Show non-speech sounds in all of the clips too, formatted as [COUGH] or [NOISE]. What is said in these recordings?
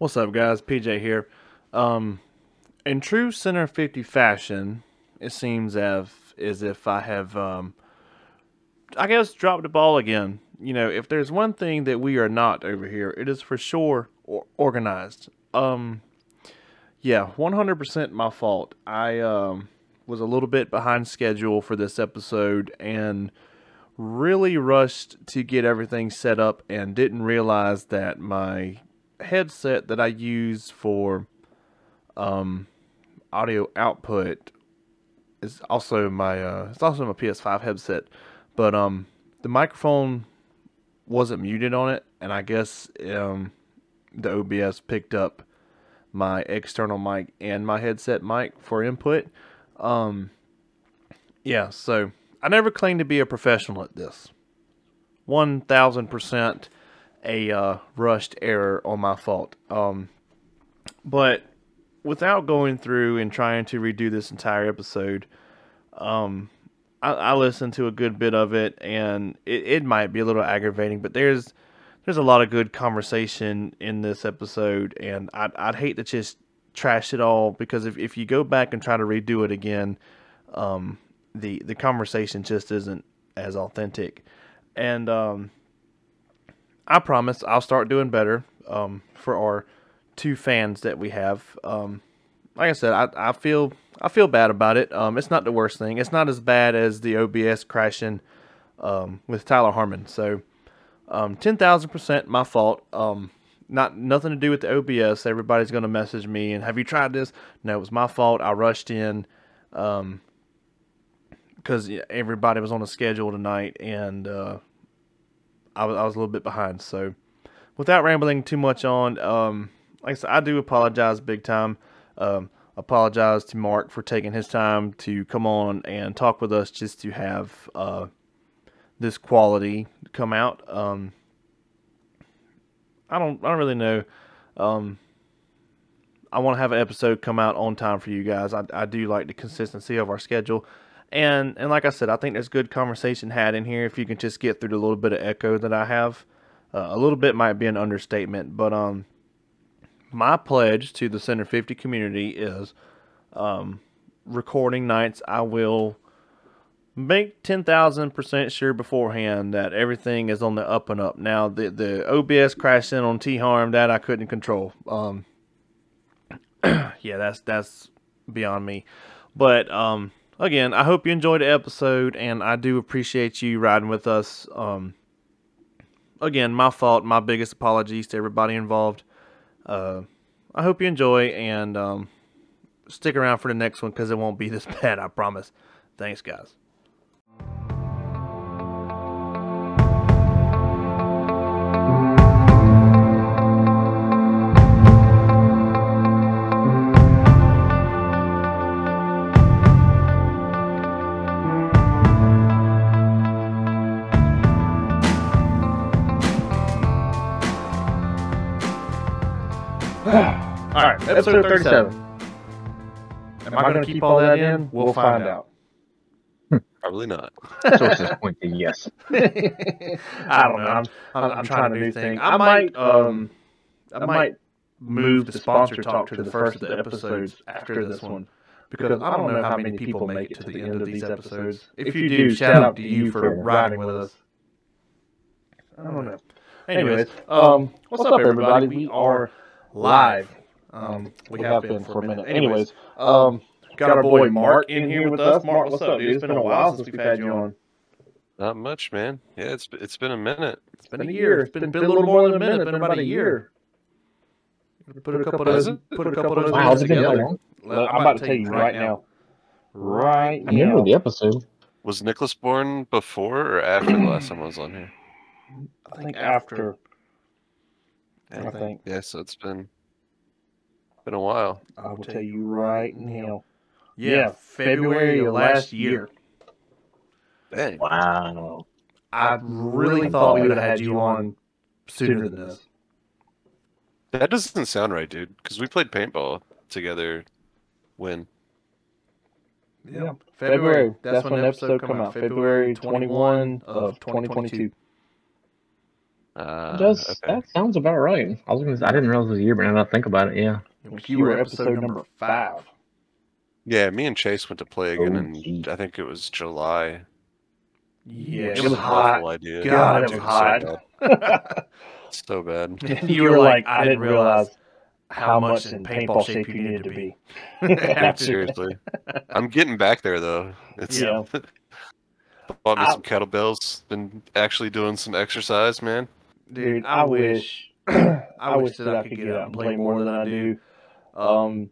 What's up, guys? PJ here. Um, in true Center 50 fashion, it seems as, as if I have, um, I guess, dropped the ball again. You know, if there's one thing that we are not over here, it is for sure or- organized. Um, yeah, 100% my fault. I um, was a little bit behind schedule for this episode and really rushed to get everything set up and didn't realize that my headset that I use for um, audio output is also my uh, it's also my PS5 headset, but um, the microphone wasn't muted on it, and I guess um, the OBS picked up my external mic and my headset mic for input. Um, yeah, so I never claim to be a professional at this. One thousand percent a uh, rushed error on my fault. Um, but without going through and trying to redo this entire episode, um, I, I listened to a good bit of it, and it, it might be a little aggravating, but there's there's a lot of good conversation in this episode, and I'd, I'd hate to just trash it all because if, if you go back and try to redo it again, um, the the conversation just isn't as authentic, and um, I promise I'll start doing better um, for our two fans that we have. Um, like I said, I, I feel I feel bad about it. Um, it's not the worst thing. It's not as bad as the OBS crashing um, with Tyler Harmon. So um, ten thousand percent my fault. Um, not nothing to do with the OBS. Everybody's gonna message me and have you tried this? No, it was my fault. I rushed in um, because everybody was on a schedule tonight and uh, I was I was a little bit behind. So without rambling too much on, um, like I said, I do apologize big time. Um, apologize to Mark for taking his time to come on and talk with us just to have uh, this quality come out. Um, I don't I don't really know. Um, I want to have an episode come out on time for you guys. I, I do like the consistency of our schedule. And and like I said, I think there's good conversation had in here if you can just get through the little bit of echo that I have. Uh, a little bit might be an understatement, but um, my pledge to the Center 50 community is um, recording nights. I will make 10,000% sure beforehand that everything is on the up and up. Now, the, the OBS crashed in on T Harm, that I couldn't control. Um, [CLEARS THROAT] yeah, that's that's beyond me. But um, again, I hope you enjoyed the episode, and I do appreciate you riding with us. Um, again, my fault. My biggest apologies to everybody involved. Uh, I hope you enjoy, and um, stick around for the next one because it won't be [LAUGHS] this bad. I promise. Thanks, guys. Episode 37. Am I going to keep all that in? We'll find out. [LAUGHS] Probably not. Sources [LAUGHS] point to yes. [LAUGHS] I don't know. I'm, I'm, I'm trying a new thing. I might um I might move the sponsor talk to the first of the episodes after this one because I don't know how many people make it to the end of these episodes. If you do, shout out to you for riding with us. I don't know. Anyways, um, what's up, everybody? We are live. Um, we have been for a minute. Anyways, um, got our boy Mark in here with us. Mark, what's up, dude? It's been a while since we've had you on. Not much, man. Yeah, it's it's been a minute. It's been a year. It's been, been a little more than a minute. It's been about a year. Put a couple of those. Put a couple of those Wow, minutes been that together. long? I'm about to tell you right now. Right I remember now. the episode. Was Nicholas born before or after the last time I was on here? I think after. I think. yeah so it's been been a while. I will tell you right now. Yeah, February of last year. Dang. Wow. I really thought we would have had you on sooner than this. That doesn't sound right, dude. Because we played paintball together when? Yeah, February. That's when the episode come out. February 21 of 2022. Uh, Does okay. that sounds about right? I was gonna. I didn't realize it was a year, but now that I think about it, yeah. You were episode number five. Yeah, me and Chase went to play again, Oh, and. I think it was July. Yeah, It It was was an hot. awful idea. God, it was hot. [LAUGHS] So bad. So bad. you were like, I didn't realize how much in paintball shape you needed to be. Dude, [LAUGHS] [LAUGHS] seriously. I'm getting back there though. It's Yeah. bought me I- some kettlebells. Been actually doing some exercise, man. Dude, I wish, [CLEARS THROAT] I wish that I could get out and play more than I do. Um,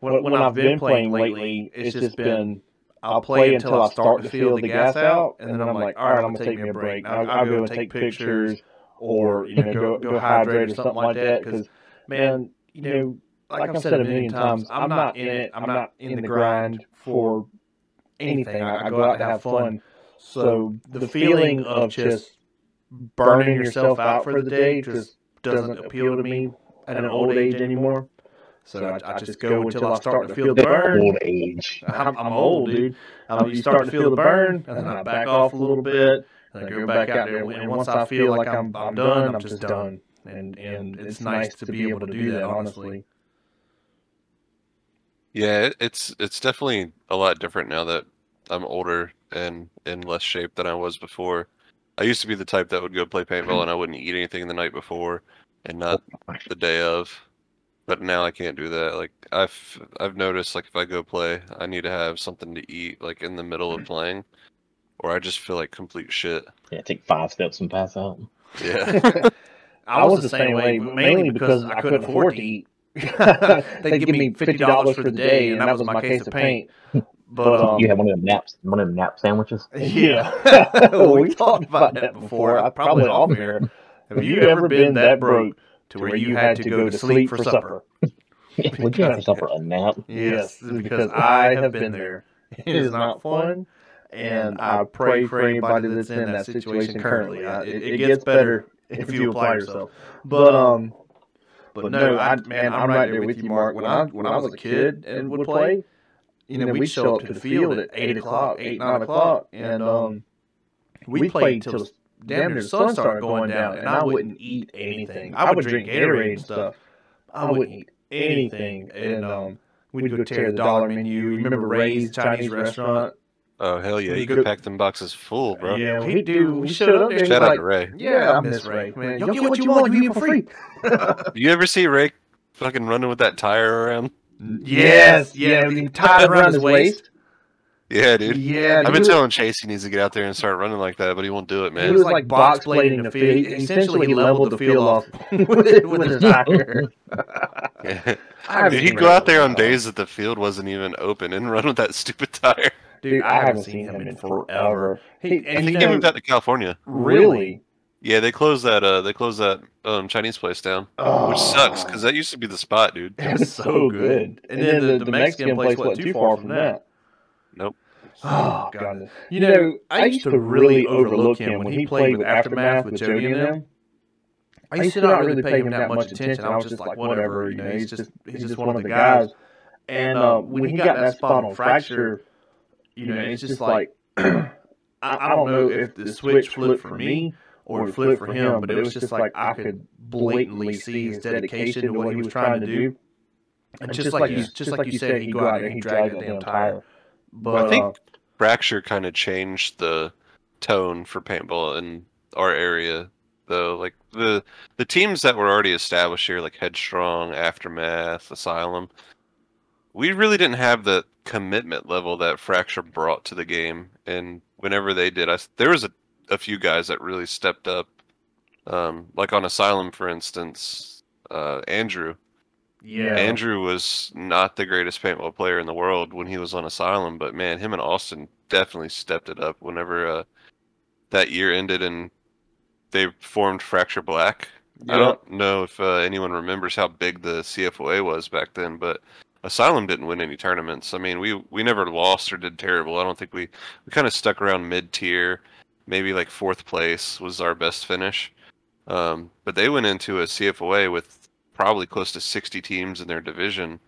when, when I've been playing lately, it's just been I'll play until I start to feel the gas out, and then I'm like, all right, I'm gonna take me a break. I'll, I'll go and take pictures, or you know, go go hydrate or something like that. Because man, you know, like I've said a million times, I'm not in it. I'm not in the grind for anything. I, I go out to have fun. So the feeling of just burning yourself out for the day just doesn't appeal to me at an old age anymore. So I, I just go until I start to feel the burn. Old age. I'm, I'm old, dude. Um, you start to feel the burn, and then I back off a little bit, and I go back out there. And once I feel like I'm I'm done, I'm just done. And and it's nice to be able to do that, honestly. Yeah, it's it's definitely a lot different now that I'm older and in less shape than I was before. I used to be the type that would go play paintball and I wouldn't eat anything the night before and not the day of. But now I can't do that. Like I've I've noticed like if I go play, I need to have something to eat like in the middle of playing or I just feel like complete shit. Yeah, take five steps and pass out. Yeah. [LAUGHS] I was the same way, mainly because I couldn't afford to eat. [LAUGHS] [LAUGHS] They'd give me fifty dollars for the day, and that was my case of paint. But um, you have one of them naps, one of them nap sandwiches. yeah, we talked about that before. I probably off here. Have you ever been that broke to where you had to go to sleep for supper? [LAUGHS] Would you have for supper a nap? [LAUGHS] Yes, because I have been there. [LAUGHS] It is not fun, and I pray for anybody that's in that situation currently. I, it, it gets better if you apply yourself. But um, but no, I man, I'm right there with you, Mark. When I when I was a kid and would play, you know, we'd show up to the field at eight o'clock, eight nine o'clock, and um, we played till damn near the sun started going down, and I wouldn't eat anything. I would drink Gatorade and stuff. I wouldn't eat anything, and um, we'd go tear the dollar menu. Remember Ray's Chinese restaurant? Oh hell yeah, We you go- could pack them boxes full, bro. Yeah, we do. We showed up there. Shout he's out to Ray. Yeah, I miss Ray. Man, y'all get what you want. You eat for free. [LAUGHS] You ever see Ray fucking running with that tire around? Yes, yeah. When he tied around his waist. Yeah, dude. Yeah, I've been was- telling Chase he needs to get out there and start running like that, but he won't do it, He man. was like box blading the field. He- Essentially, he leveled the field off [LAUGHS] with, [LAUGHS] with his tire. Yeah. [LAUGHS] Dude, he'd go out there on days that the field wasn't even open and run with that stupid tire. Dude, I haven't seen him in forever. He, and And you he know, moved out to California. really, Yeah, they closed that. Uh, they closed that um, Chinese place down, oh. which sucks because that used to be the spot, dude. it was so good. And then the, the Mexican place wasn't too far from that. Nope. Oh god! You know, I used to really overlook him when he played with Aftermath with Jody and them. I used to not really pay him that much attention. I was just like, whatever, you know, he's just he's just one of the guys. And uh, when he got that spot on fracture, you know, it's just like I, I don't know if the switch flipped for me or it flipped for him, but it was just like I could blatantly see his dedication to what he was trying to do. And just like you, just like you said, he'd go out there and he'd drag that damn tire. But I think uh, Fracture kind of changed the tone for paintball in our area, though. Like the the teams that were already established here, like Headstrong, Aftermath, Asylum, we really didn't have the commitment level that Fracture brought to the game. And whenever they did, I there was a, a few guys that really stepped up. Um, like on Asylum, for instance, uh, Andrew. Yeah, Andrew was not the greatest paintball player in the world when he was on Asylum, but man, him and Austin definitely stepped it up whenever uh, that year ended and they formed Fracture Black. I don't know if uh, anyone remembers how big the CFOA was back then, but Asylum didn't win any tournaments. I mean, we we never lost or did terrible. I don't think we we kind of stuck around mid tier, maybe like fourth place was our best finish. Um, but they went into a CFOA with probably close to 60 teams in their division.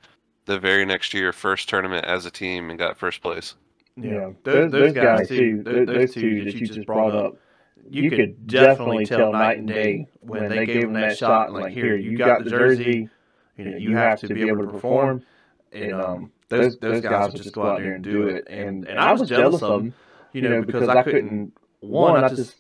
The very next year, first tournament as a team and got first place. Yeah, those, those guys too. Those, those two that you just brought up. you could definitely tell night and day when they gave them that shot. And like, here, you got the jersey. You know, you have to be able to perform. And um, those those guys would just go out there and do it. And and I was jealous of them, you know, because I couldn't. One, I just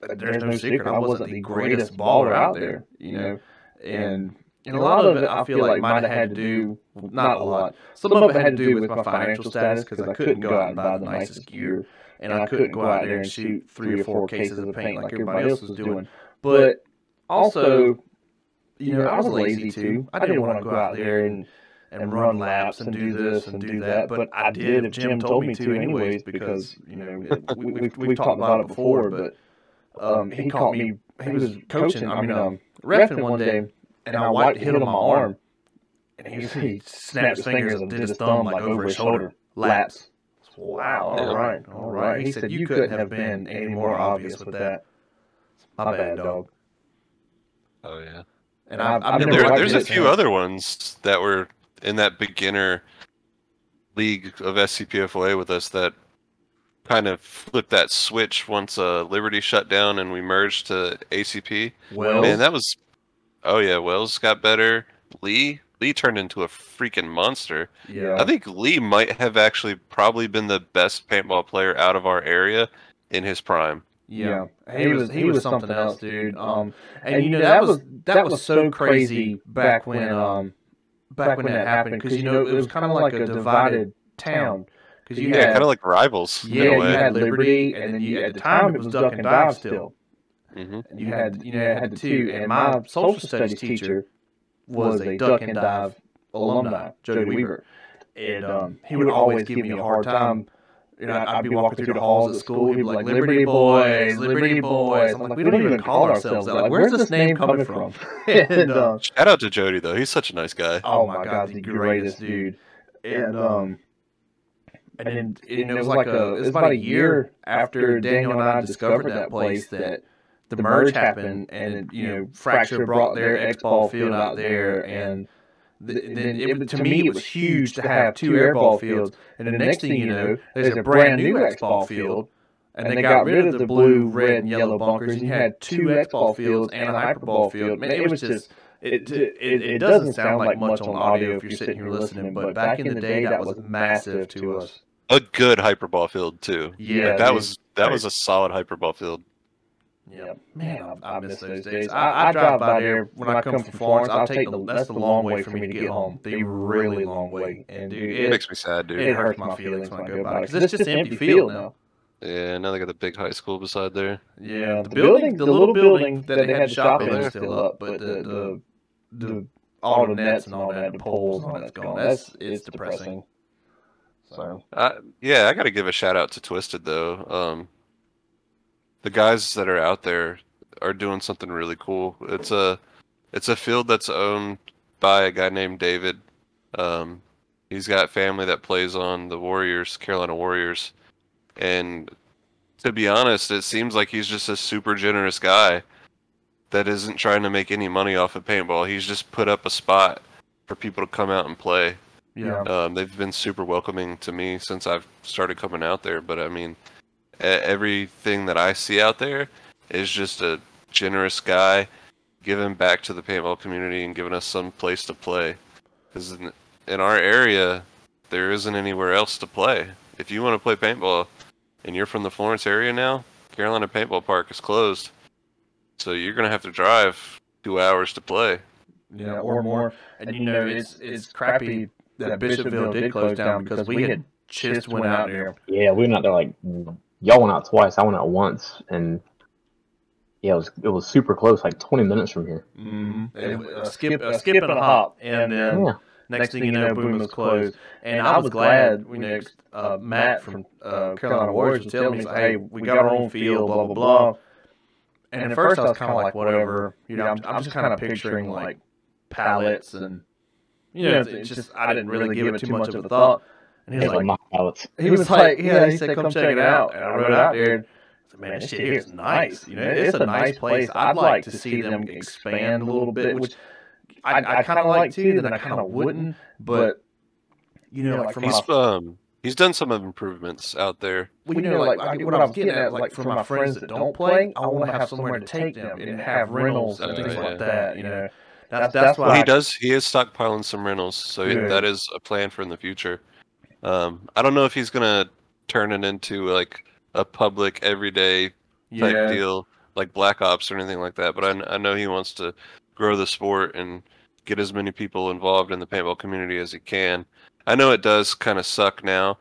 there's no secret I wasn't the greatest baller out there, you know, and. And a lot of it, I feel like, might have had to do, not a lot. Some of it had to do with my financial status because I couldn't go out and buy the nicest gear and I couldn't go out there and shoot three or four cases of paint like everybody else was doing. But also, you know, I was lazy too. I didn't want to go out there and and run laps and do this and do that, but I did if Jim told me to, anyways, because you know we, we've we've talked about it before. But um, he caught me. He was coaching. I mean, um, refing one day, and I wiped hit him on my arm, and he, [LAUGHS] he snapped his fingers and did his thumb like over his shoulder. Laps. Wow. All right. All right. He said you couldn't have been any more obvious with that. My bad, dog. Oh yeah. And I've, I've never there, there's a few hand. other ones that were in that beginner league of SCPFOA with us that kind of flipped that switch once uh, Liberty shut down and we merged to ACP. Well, Man, that was. Oh yeah, Wells got better. Lee Lee turned into a freaking monster. yeah. I think Lee might have actually probably been the best paintball player out of our area in his prime. Yeah, he was he was something else, dude. Um, and you know that was that was so crazy back when um back when that happened because you know it was kind of like a divided town because you Yeah, had kind of like rivals. yeah in a you had Liberty and then you at the time it was Duck and Dive still. Hmm And you had you know had the two and my social studies teacher was a Duck and Dive alumni, Jody Weaver, and um, he would always give me a hard time. You know, I'd, I'd be walking through the halls at school. He'd be like, "Liberty boys, Liberty boys." I'm like, "We don't even call ourselves that. Like, where's this name coming from?" [LAUGHS] [LAUGHS] and uh, Shout out to Jody though. He's such a nice guy. oh my god, the greatest dude. And um, and then you know, it was like a it was about a year after Daniel and I discovered that place that the merge happened, and you know, Fracture brought their X ball field out there, and th- then it, to me it was huge to have two air ball fields. And the next thing you know, there's a brand new X ball field. And they got rid of the blue, red, and yellow bunkers, and you had two X ball fields and a hyperball field. Man, it was just it, it, it doesn't sound like much on audio if you're sitting here listening, but back in the day, that was massive to us. A good hyperball field too. Yeah, that dude. was that was a solid hyperball field. Yeah, man, I, I miss those days. I, I drive by there when I come from Florence. I'll take the that's the long way for me to get home. The really long way, and dude, It it, makes me sad, dude. it hurts my feelings when I go by because it's just empty field now. Yeah, now they got the big high school beside there. Yeah, the building, the little building that they had the shop in is still up, but the the the all the nets and all that, the poles and all that's gone. That's it's depressing. So yeah, I got to give a shout out to Twisted though. Um, the guys that are out there are doing something really cool. It's a it's a field that's owned by a guy named David. Um, he's got family that plays on the Warriors, Carolina Warriors, and to be honest, it seems like he's just a super generous guy that isn't trying to make any money off of paintball. He's just put up a spot for people to come out and play. yeah, Um, they've been super welcoming to me since I've started coming out there. But I mean, everything that I see out there is just a generous guy giving back to the paintball community and giving us some place to play. Because in, in our area, there isn't anywhere else to play. If you want to play paintball and you're from the Florence area now, Carolina Paintball Park is closed. So you're going to have to drive two hours to play. yeah, or more. And you know, it's it's crappy that Bishopville did close down because we had just went out there. Yeah, we went out there like y'all went out twice. I went out once, and yeah, it was it was super close, like twenty minutes from here. Mm-hmm. A skip, a skip and a hop, and then Yeah, next thing you know, boom, was closed. And I was glad, you know, uh, Matt from uh, Carolina Warriors was telling me, like, "Hey, we got our own field, blah blah blah." And at first, I was kind of like, "Whatever," you know. I'm, I'm just kind of picturing like pallets and, you know, it's just I didn't really give it too much of a thought. And he was like like, my pilots. he was like, yeah, he said, come check it out. And I rode out there. And I said, man, this shit here is nice. You know, it's a nice place. I'd like to see them expand a little bit, which I, I kind of like too. Then I kind of wouldn't. But you know, like from He's my, um He's done some improvements out there. Well, you know, like, I, what I was getting at, like for my friends that don't play, I want to have somewhere to take them and have rentals and things yeah. like that. You know, that's that's why Well, he I- does. He is stockpiling some rentals, so he- that is a plan for in the future. Um, I don't know if he's gonna turn it into like a public everyday type Yeah, deal like Black Ops or anything like that. But I, I know he wants to grow the sport and get as many people involved in the paintball community as he can. I know it does kind of suck now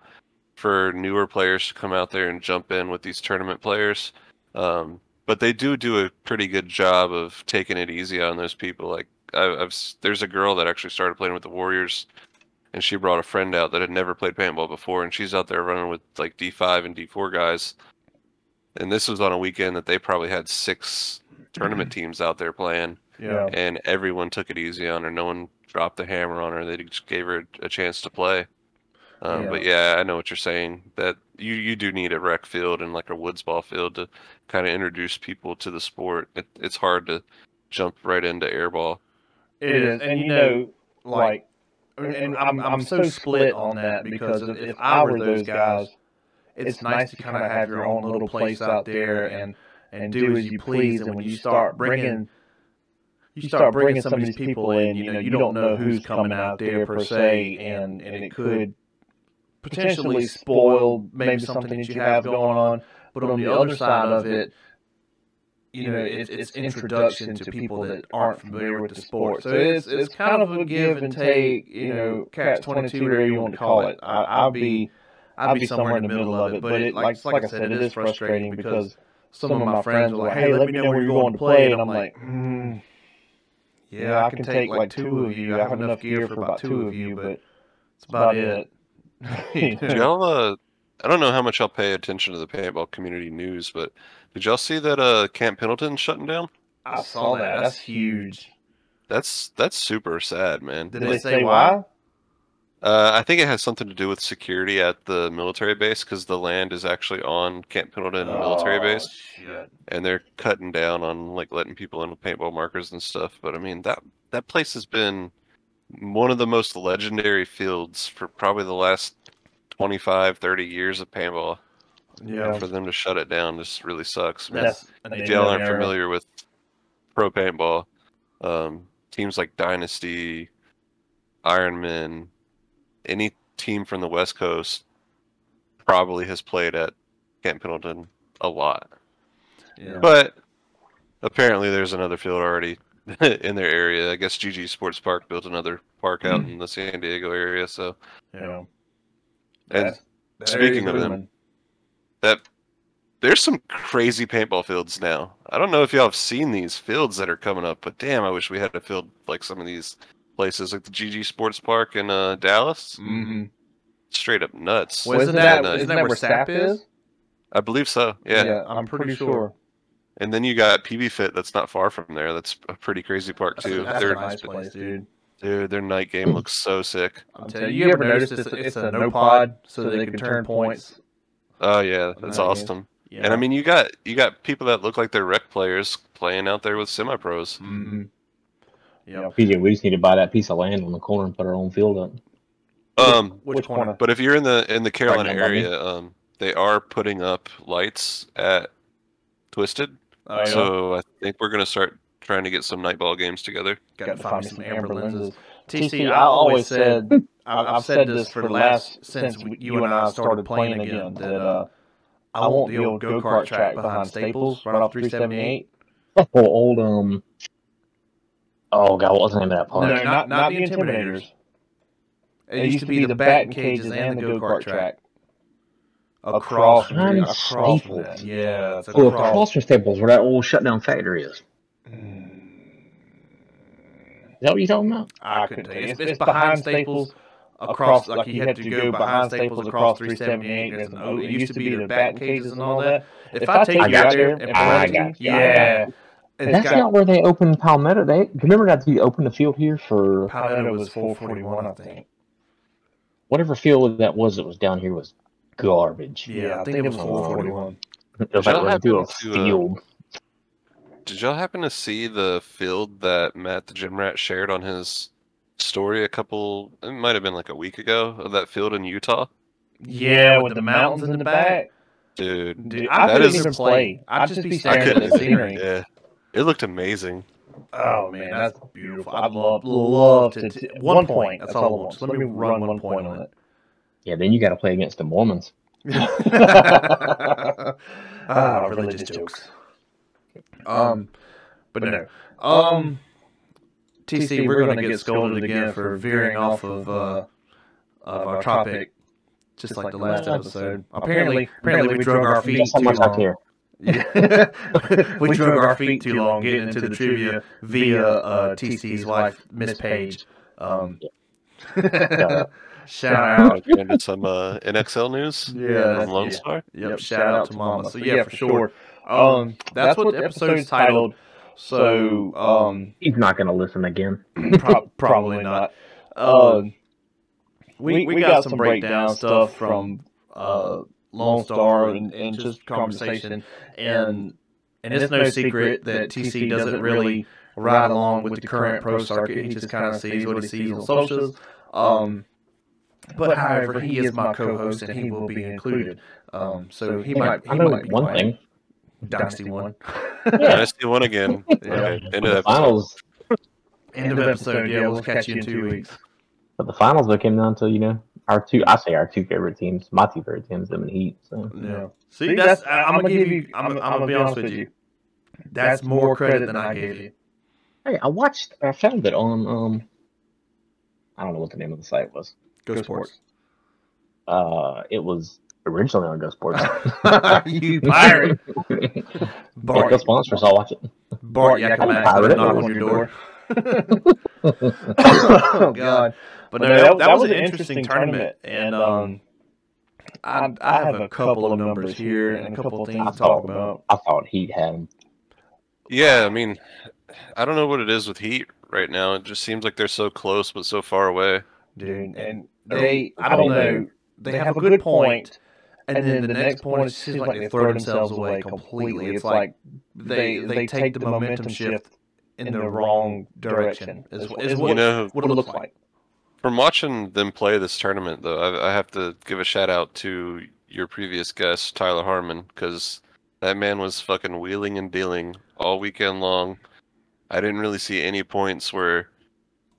for newer players to come out there and jump in with these tournament players. Um, but they do do a pretty good job of taking it easy on those people. Like I, I've there's a girl that actually started playing with the Warriors, and she brought a friend out that had never played paintball before, and she's out there running with like D5 and D4 guys. And this was on a weekend that they probably had six tournament teams out there playing, yeah, and everyone took it easy on her. No one dropped the hammer on her. They just gave her a chance to play. Um, Yeah. But yeah, I know what you're saying. That you you do need a rec field and like a woods ball field to kind of introduce people to the sport. It, it's hard to jump right into airball. it is. And you know, like, and I'm I'm so split on that because if, if I were those guys, it's nice to kind of have your own little place out there and and do as you please. And when you start bringing you start bringing some of these people in, you know, you don't know who's coming out there per se, and and it could potentially spoil maybe something that you have going on. But on the other side of it, you know, it's, it's introduction to people that aren't familiar with the sport. So it's it's kind of a give and take, you know, catch twenty two, whatever you want to call it. I, I'll be I'll be somewhere in the middle of it, but it, like like I said, it is frustrating because some of my friends are like, "Hey, let me know where you're going to play," and I'm like, mm, "Yeah, I can take like two of you. I have enough gear for about two of you, but it's about it." Y'all, uh, I don't know how much I'll pay attention to the paintball community news, but did y'all see that uh, Camp Pendleton shutting down? I saw that. That's huge. That's that's super sad, man. Did they say why? Uh, I think it has something to do with security at the military base because the land is actually on Camp Pendleton military Oh, base, shit. and they're cutting down on like letting people in with paintball markers and stuff. But I mean that that place has been one of the most legendary fields for probably the last 25, 30 years of paintball. Yeah. For them to shut it down just really sucks. man. That's if y'all aren't familiar with pro paintball, um, teams like Dynasty, Ironman, any team from the West Coast probably has played at Camp Pendleton a lot. Yeah. But apparently, there's another field already [LAUGHS] in their area. I guess GG Sports Park built another park out in the San Diego area. So, yeah. and That- that speaking of them, booming. That there's some crazy paintball fields now. I don't know if y'all have seen these fields that are coming up, but damn, I wish we had a field like some of these places, like the GG Sports Park in uh, Dallas. Mhm. Straight up nuts. Well, isn't Yeah, that, nuts. isn't that where SAP is? I believe so. Yeah. I'm pretty sure. And then you got PB Fit that's not far from there. That's a pretty crazy park too. a, that's Their a nice place, dude. dude, their night game looks so sick. I'm telling you, you ever noticed it's, a- it's a no pod so they can turn points? Oh yeah, that's Nice. awesome. Yeah. And I mean, you got you got people that look like they're rec players playing out there with semi pros. hmm Yep. PJ, we just need to buy that piece of land on the corner and put our own field up. Um, Which, corner? But if you're in the in the Carolina down by me. area, um, they are putting up lights at Twisted. Oh, yeah. So I think we're gonna start trying to get some night ball games together. Got to find me some amber lenses. TC, TC, I always said, I- I've said this for the last since we- you and I started playing again that uh, I want the old go kart track behind Staples right off 378. [LAUGHS] Oh, old um. Oh god, what was the name of that park? No, not not the Intimidators. It used to be the batting cages and the go kart track. Across, Behind across Staples. that. Yeah, it's Oh, across. across from Staples, where that old shutdown factory is. Is that what you're talking about? I couldn't tell you. It's, it's behind Staples, across like you had to go behind Staples across 378. There's an old, it used to be the batting cages and all that. If I take I you out there and I got you, you. Yeah, it's That's got not where they opened Palmetto. They remember that they opened the field here for Palmetto was 441, I think. whatever field that was that was down here was garbage. Yeah, I think it was 441. It was Y'all like running a happen uh, field. Did y'all happen to see the field that Matt the Gym Rat shared on his story a couple? It might have been like a week ago of that field in Utah. Yeah, with the mountains in the back. Dude, Dude, I I that couldn't is- even play. I'd just be I staring at the scenery. Yeah, it looked amazing. Oh man, that's beautiful. I'd love love to. T- one point. That's all I want. Just let me run one point on it. Yeah, then you got to play against the Mormons. [LAUGHS] [LAUGHS] ah, religious jokes. Um, but no. Um, TC, we're gonna get scolded again for veering off of uh of our topic, just like the last episode. Apparently, apparently we drug our feet too long. care. [LAUGHS] Yeah. [LAUGHS] we drug our feet too long getting into the trivia via uh, TC's wife, Miss Page. Um, [LAUGHS] shout out. Get into some uh, NXL news Yeah, from Lone yeah. Star. Yep, shout out to Mama. So yeah, for sure. Um, that's what the episode's titled. So um, He's not going to listen again. [LAUGHS] Pro- [LAUGHS] probably not. Um, we we got some breakdown stuff from uh, Lone Star and, and just conversation, and and it's no secret that TC doesn't really ride along with the current pro circuit. He just kind of sees what he sees on socials. Um, but however, he is my co-host and he will be included. Um, so he might. He I know might be one quiet. thing. Dynasty one. [LAUGHS] Dynasty one again. [LAUGHS] Yeah. Okay, But end the of episode. finals, End of episode. Yeah, we'll catch you in two weeks. but the finals that came down to you know our two. I say our two favorite teams. My two favorite teams, them and Heat. So Yeah. See, that's, I, I'm gonna give you. I'm, I'm gonna be honest with you. That's more credit than I gave you. hey, I watched. I found it on um. I don't know what the name of the site was. Go sports. Uh, it was originally on Go Sports. [LAUGHS] [LAUGHS] you pirate. Bart, go sponsor, so I'll watch it. Bart I Yakamax pirate it. knock on your door. [LAUGHS] oh God! But no, that, that was an interesting tournament, and um, I I have a couple of numbers here and a couple of things to talk about. I thought Heat had him. Yeah, I mean, I don't know what it is with Heat right now. It just seems like they're so close but so far away. dude. And they, I don't know, they have a good point, and then the next point, it seems like they throw themselves away completely. It's like they they take the momentum shift in the wrong direction. Is, is You what, know, what it looks like. from watching them play this tournament, though, I, I have to give a shout out to your previous guest, Tyler Harmon, because that man was fucking wheeling and dealing all weekend long. I didn't really see any points where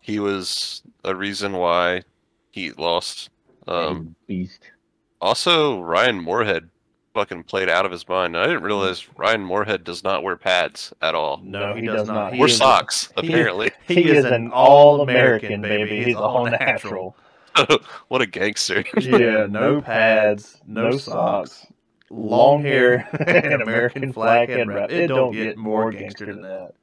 he was a reason why Heat lost. Um, Beast. Also, Ryan Moorhead fucking played out of his mind. I didn't hmm. realize Ryan Moorhead does not wear pads at all. No, he does not. He Wear socks, [LAUGHS] he is- apparently. [LAUGHS] He is an all American, baby. He's all natural. [LAUGHS] what a gangster. Yeah, no pads, no socks, long hair, and American flag and wrap. It don't get more gangster than that.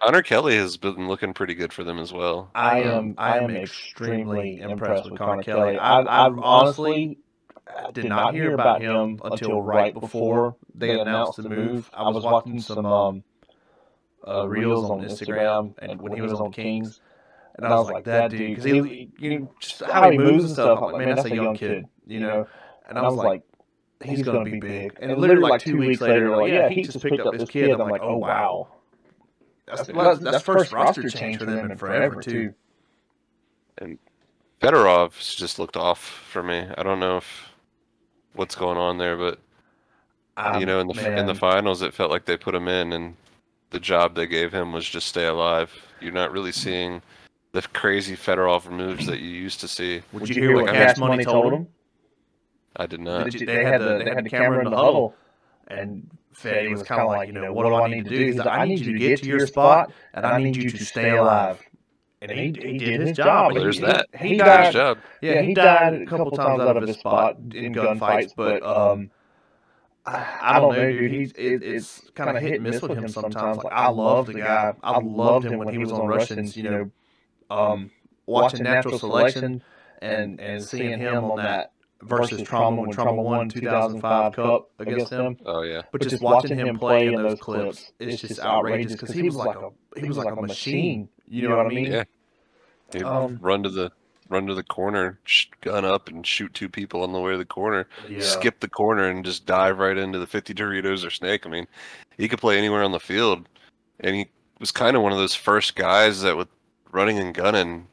Hunter Kelly has been looking pretty good for them as well. I am I am extremely impressed with Connor Kelly. I, I honestly did not hear about him until right before they announced the move. I was watching some um, uh, reels on Instagram and when he was on Kings, and I was like, that dude, because he, you just how he moves and stuff. I'm like, man, that's a young kid, you know. And I was like, he's gonna be big. And literally like two weeks later, like, yeah, he just picked up this kid. I'm like, oh wow. That's, that's, that's first roster change for them in forever too. Fedorov's just looked off for me. I don't know if what's going on there, but you um, know, in the in the finals, it felt like they put him in, and the job they gave him was just stay alive. You're not really seeing the crazy Fedorov moves that you used to see. Would you hear what Like, I Cash Money told him? I did not. Did you- they had the they had the camera in the huddle, and Fetty was kind of like, you know, what do I need to do? He's like, I need you to get to your spot, and I need you to stay alive. And he, he did his job. Well, there's He- that. He Good died. job. Yeah, he died a couple times out of his spot in gunfights, but um, I, I don't know, dude. He's it, it's kind of hit and miss with him sometimes. Like I love the guy. I loved him when he was on Russians. You know, um, watching natural selection and and seeing him on that versus Trauma when Trauma won 2005 Cup against him. Oh yeah. But just watching him play in those clips, it's just outrageous because he was like a he was like a machine. You know what I mean? Yeah. He'd Um, run to the run to the corner, sh- gun up, and shoot two people on the way to the corner. Yeah. Skip the corner and just dive right into the 50 Doritos or Snake. I mean, he could play anywhere on the field, and he was kind of one of those first guys that with running and gunning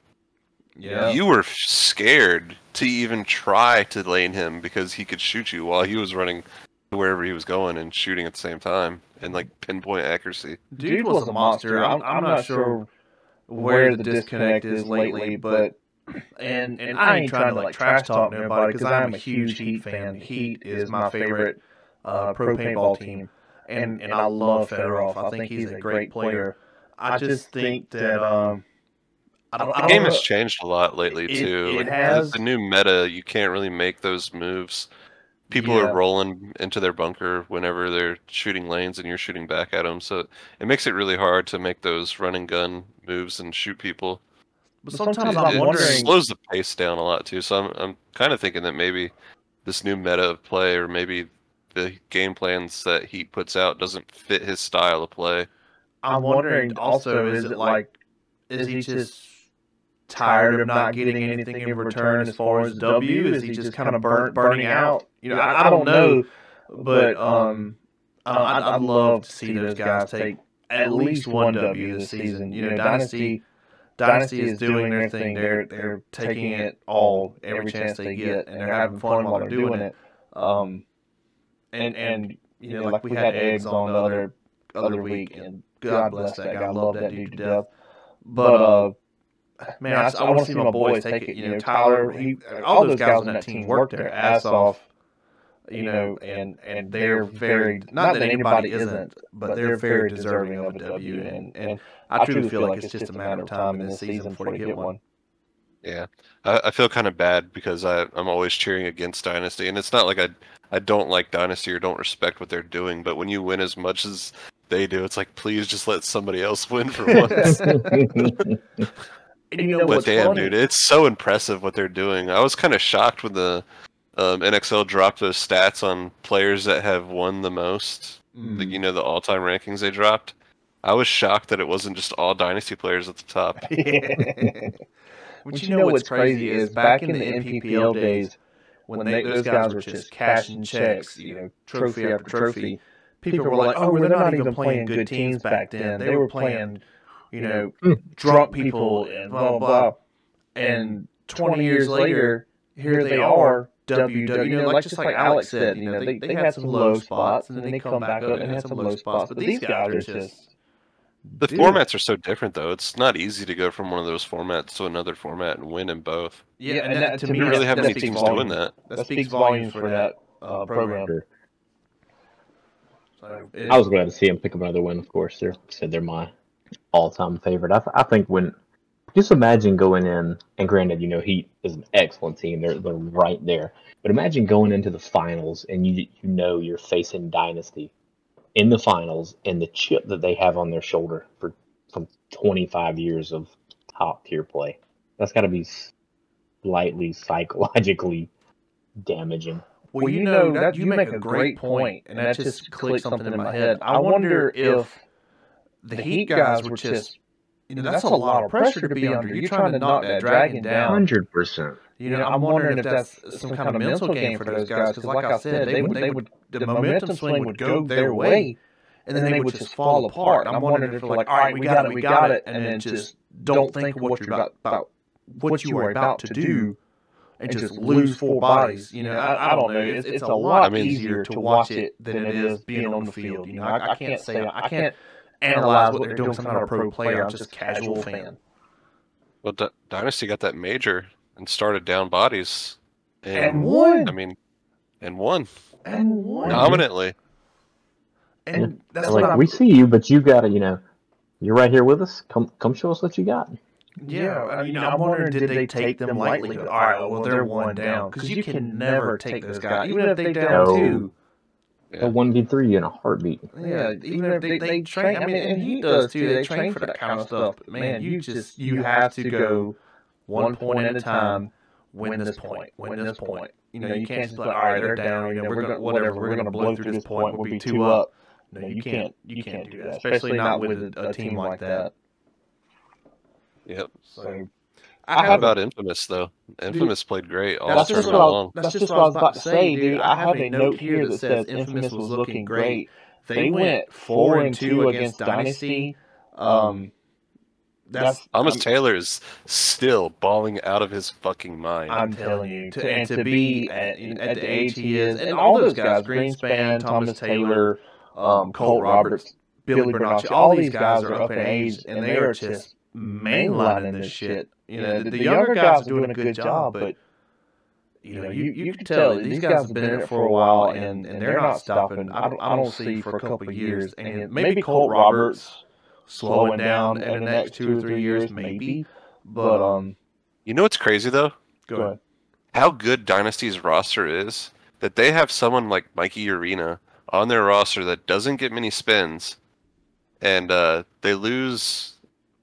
Yeah. you were scared to even try to lane him because he could shoot you while he was running to wherever he was going and shooting at the same time and like pinpoint accuracy. Dude was a monster. I'm, I'm not sure where the disconnect is lately, but [CLEARS THROAT] and and I ain't trying to like trash talk nobody because I'm a huge Heat fan. Heat is my favorite uh, pro paintball team, and and I love Fedorov. I think he's a great player. I just think that um, I don't, I The don't game know. has changed a lot lately It- too. it Like, has. The new meta, you can't really make those moves. People Yeah. are rolling into their bunker whenever they're shooting lanes and you're shooting back at them. So it makes it really hard to make those run and gun moves and shoot people. But But sometimes sometimes I'm I'm it wondering. slows the pace down a lot too. So I'm I'm kind of thinking that maybe this new meta of play, or maybe the game plans that he puts out, doesn't fit his style of play. I'm wondering also, is it like, is he just tired of not getting anything in return as far as W? Is he just kind of burnt, burning out? You know, I, I don't know, but um, uh, I'd, I'd love to see those guys take at least one W this season. You know, Dynasty, Dynasty is doing their thing. They're they're taking it all every chance they get, and they're having fun while they're doing it. Um, and and you know, like we had eggs on the other other week, and God bless that guy. I love that dude to death. But uh, man, I, I want to see my boys take it. You know, Tyler, he, all those guys on that team worked their ass off. You know, and and they're very not that anybody isn't, but they're very deserving of a W. And and I truly feel like it's just a matter of time in this season before they get one. Yeah, I, I feel kind of bad because I I'm always cheering against Dynasty, and it's not like I I don't like Dynasty or don't respect what they're doing, but when you win as much as they do, it's like please just let somebody else win for [LAUGHS] once. And [LAUGHS] you know but damn, funny? dude, it's so impressive what they're doing. I was kind of shocked when the um, NXL dropped those stats on players that have won the most. Mm. Like, you know, the all-time rankings they dropped. I was shocked that it wasn't just all Dynasty players at the top. [LAUGHS] But you know what's crazy is back in the NPPL days, when they, those guys were just cashing checks, you know, trophy after trophy, people were like, "Oh, well, they're not even playing good teams back then. They were playing, you know, drunk people and blah blah blah." And 20 years later, here they are, WW. You know, like just like Alex said, you know, they they had some low spots and then they come back up and had some low spots, but these guys are just The Dude. formats are so different, though. It's not easy to go from one of those formats to another format and win in both. yeah. And that, to You me, don't really that- have that any teams volumes. doing that. That speaks volumes for that uh, program. Sure. So it- I was glad to see them pick up another win. Of course, they're said they're my all-time favorite. I, th- I think when just imagine going in, and granted, you know Heat is an excellent team. They're they're right there. But imagine going into the finals and you you know you're facing Dynasty in the finals and the chip that they have on their shoulder for from 25 years of top tier play. That's got to be slightly psychologically damaging. Well, you know that you make a great point, and that just clicked something in my head. I wonder if the Heat guys were just, you know, that's a lot of pressure to be under. You're trying to knock that dragon down. Hundred percent. You know, I'm wondering if that's some kind of mental game for those guys, because like I said, they would, they would, the momentum swing would go their way, and then they would just fall apart. I'm wondering if they're like, all right, we got it, we got it, and then just don't think what you're about, about what you are about to do, and just lose four bodies. You know, I, I don't know. It's, it's a lot I mean- easier to watch it than it is being on the field. You know, I, I can't say I can't analyze what they're doing. 'cause I'm not a pro player. I'm just a casual fan. Well, D- Dynasty got that major and started down bodies. And won. I mean, and won And won. dominantly. And that's They're what like I'm, we see you, but you gotta, you know, you're right here with us. Come, come show us what you got. Yeah, I mean, I'm wondering, did they take them lightly? All right, well, they're one down because you can never take those guys, even if they down No. two. Yeah. A one v three in a heartbeat. Yeah, even if they, they train, I mean, and he does too. They train for that kind of stuff. But man, you just you have to go one point at a time. Win this point. Win this point. You know, you can't just be like, all right, they're down. You know, we're gonna whatever. We're gonna blow through this point. We'll be two up. No, you can't. You can't do that, especially not with a, a team like that. Yep. So How I have about Infamous though? Infamous played great all That's just, what I, long. that's just what I was about to say, dude. I have a note here that says Infamous was looking great. They went four and two against Dynasty. Um, that's Thomas I'm, Taylor is still balling out of his fucking mind. I'm telling you, to, and to be at, at the age he is, and all those guys, Greenspan, Thomas Taylor, um, Colt Roberts, Billy Bernacchi, all these guys are up in age, and they are just mainlining this shit. You know, the, the younger guys are doing a good job, but you know, you, you can tell these guys have been in it for a while, and, and they're not stopping. I don't, I don't see for a couple of years, and maybe Colt Roberts slowing down in the next two or three years, maybe. But um, you know what's crazy though? go ahead. How good Dynasty's roster is that they have someone like Mikey Arena on their roster that doesn't get many spins, and uh, they lose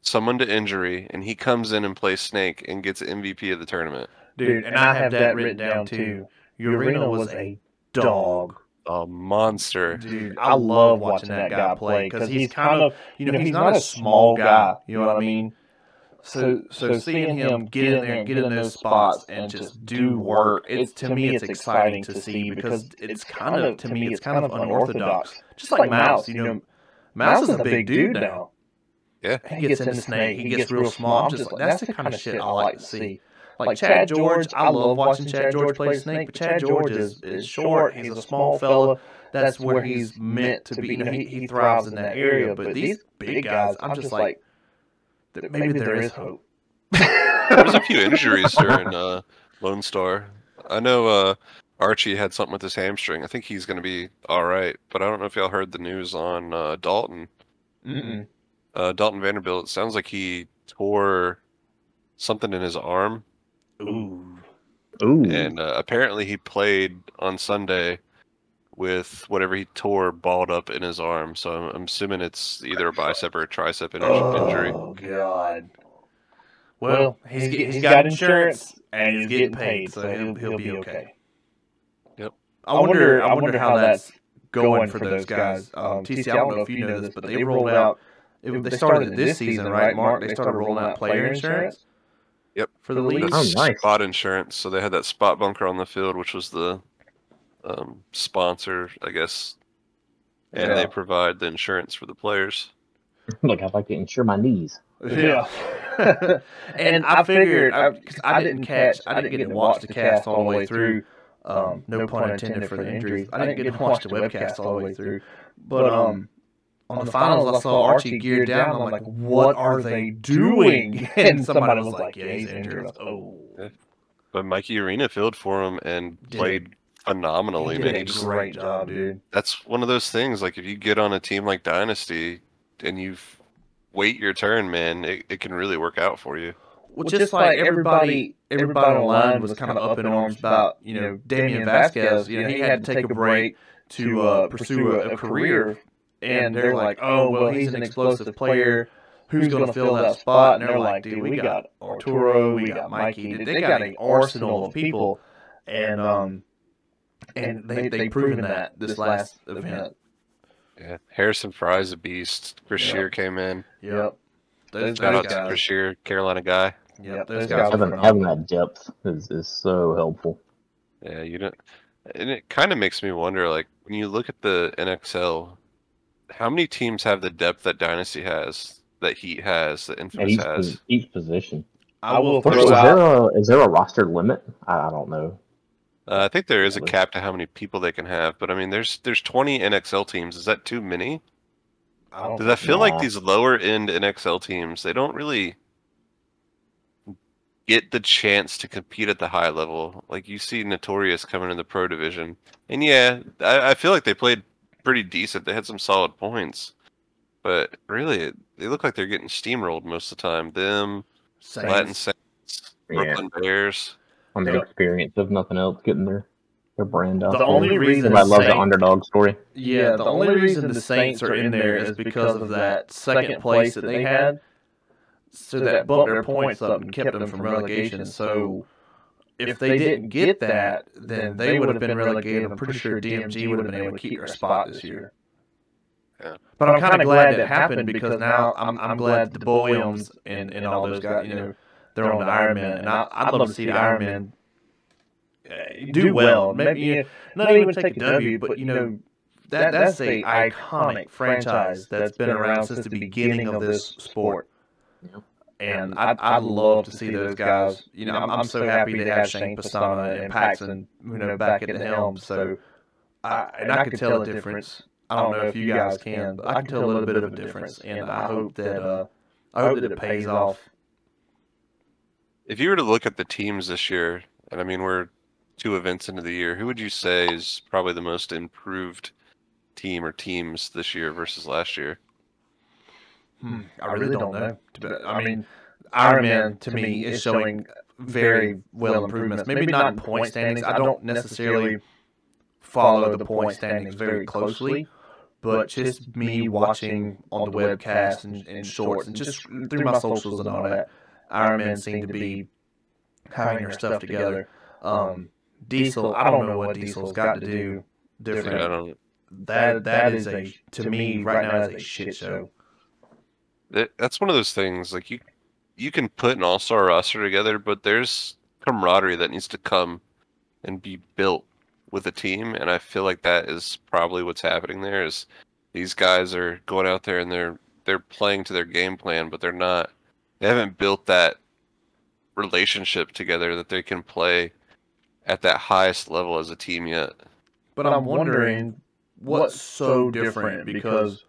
someone to injury, and he comes in and plays Snake and gets MVP of the tournament. Dude, and I have that written down too. Urena was a dog. A monster. Dude, I love watching that guy play because he's kind of, you know, he's not a small guy. You know what I mean? So, so seeing him get in there and get in those spots and just do work, it's to me it's exciting to see because it's kind of to me it's kind of unorthodox. Just like Mouse, you know, Mouse is a big dude now. Yeah. He gets in the snake, he gets real small. I'm just like that's the kind of shit I like to see. Like Chad George, I love watching Chad George play snake, but Chad George is, is short. He's a small fella. That's where he's meant to be. You know, he, he thrives in that area. But these big guys, I'm just like, th- maybe there is hope. There's a few [LAUGHS] injuries during uh, Lone Star. I know uh, Archie had something with his hamstring. I think he's going to be all right, but I don't know if y'all heard the news on uh, Dalton. Mm-mm. Uh, Dalton Vanderbilt. It sounds like he tore something in his arm, Ooh. Ooh. and uh, apparently he played on Sunday with whatever he tore balled up in his arm. So I'm, I'm assuming it's either a bicep or a tricep in- injury. Oh God. Well, he's, get- he's got insurance and he's getting paid, so he'll he'll be okay. Yep. I wonder I wonder how that's going for those guys. Um, TC, I don't know if you know this, but they rolled out. It, they started it this season, right, Mark? They started rolling out player insurance. Yep. For the The league. Oh, nice. spot insurance. So they had that spot bunker on the field, which was the um, sponsor, I guess, and Yeah. they provide the insurance for the players. [LAUGHS] Look, I'd like to insure my knees. Yeah. [LAUGHS] and I figured, because I, didn't catch, I didn't get to watch the cast all the way through. Um, no pun intended for the injuries. I didn't get to watch the webcast all the way through. But um, on the finals, I saw Archie geared down. And I'm like, what are they doing? [LAUGHS] And somebody was like, yeah, he's injured. I was, Oh, But Mikey Arena filled for him and Did. played phenomenally. he man, did he a just great job, dude. that's one of those things. Like if you get on a team like Dynasty and you wait your turn, man, it, it can really work out for you. Well, just like everybody, everybody online was kind of up in arms about, you know, Damian Vasquez. You know, he had to take a break to uh, pursue a, a career, and they're like, "Oh, well, he's an explosive player. Who's going to fill that spot?" And they're like, "Dude, we got Arturo, we got Mikey. They got an arsenal of people." And um, and they they proven that this last event. Yeah, Harrison Fry's a beast. Chris Yeah. Shear came in. Yep. Those, Shout those out to guys. Chris Shear, Carolina guy. Yep. Those Having, guys. are having that depth is, is so helpful. Yeah, you don't. And it kind of makes me wonder, like when you look at the NXL, how many teams have the depth that Dynasty has, that Heat has, that At Infamous each, has? each position. I will Is throw there, out. a, is there a roster limit? I, I don't know. Uh, I think there is a cap to how many people they can have, but I mean, there's there's 20 NXL teams. Is that too many? I don't Because I feel like these lower end NXL teams, they don't really get the chance to compete at the high level. Like you see Notorious coming in the pro division, and yeah, I, I feel like they played pretty decent. They had some solid points, but really, they look like they're getting steamrolled most of the time. Them, Saints. Latin Saints, Yeah. Brooklyn Bears. On the experience of nothing else, getting their, their brand out. The there. only reason I love the Saints- underdog story. Yeah, the only reason the Saints are in there is because of that second place that they had. So that bumped their points up and kept them from relegation. So if they didn't get that, then they would have been relegated. I'm pretty sure DMG would have been able to keep their spot this year. Yeah. But I'm kind of glad that happened because now I'm, I'm glad the Williams and, and all those guys, you know, they're on the Ironmen. And I, I'd love to see the Ironmen do well. Maybe you know, not even take a W, but you know, that that's a iconic franchise that's been around since the beginning of this sport. Yeah. And I'd, I'd love to see those guys. You know, I'm, I'm so happy they have Shane Pestana and Paxton, you know, back at the helm. So, I, and I could tell a difference. I don't know if you guys can, but I can tell a little bit of a difference. And I hope that uh, I hope that it pays off. If you were to look at the teams this year, and I mean we're two events into the year, who would you say is probably the most improved team or teams this year versus last year? Hmm, I really don't know. I mean, Ironmen to me is showing very well improvements. Maybe not in point standings. I don't necessarily follow the point standings very closely, but just me watching on the webcast and, and shorts and just through my socials and all that, Ironmen seem to be having their stuff together. Um, Diesel, I don't know what Diesel's got to do different. Yeah, I don't. That that is a to me right now is a shit show. That, that's one of those things. Like you, you can put an all-star roster together, but there's camaraderie that needs to come and be built with a team, and I feel like that is probably what's happening there. Is these guys are going out there and they're they're playing to their game plan, but they're not. They haven't built that relationship together that they can play at that highest level as a team yet. But I'm wondering what's so different because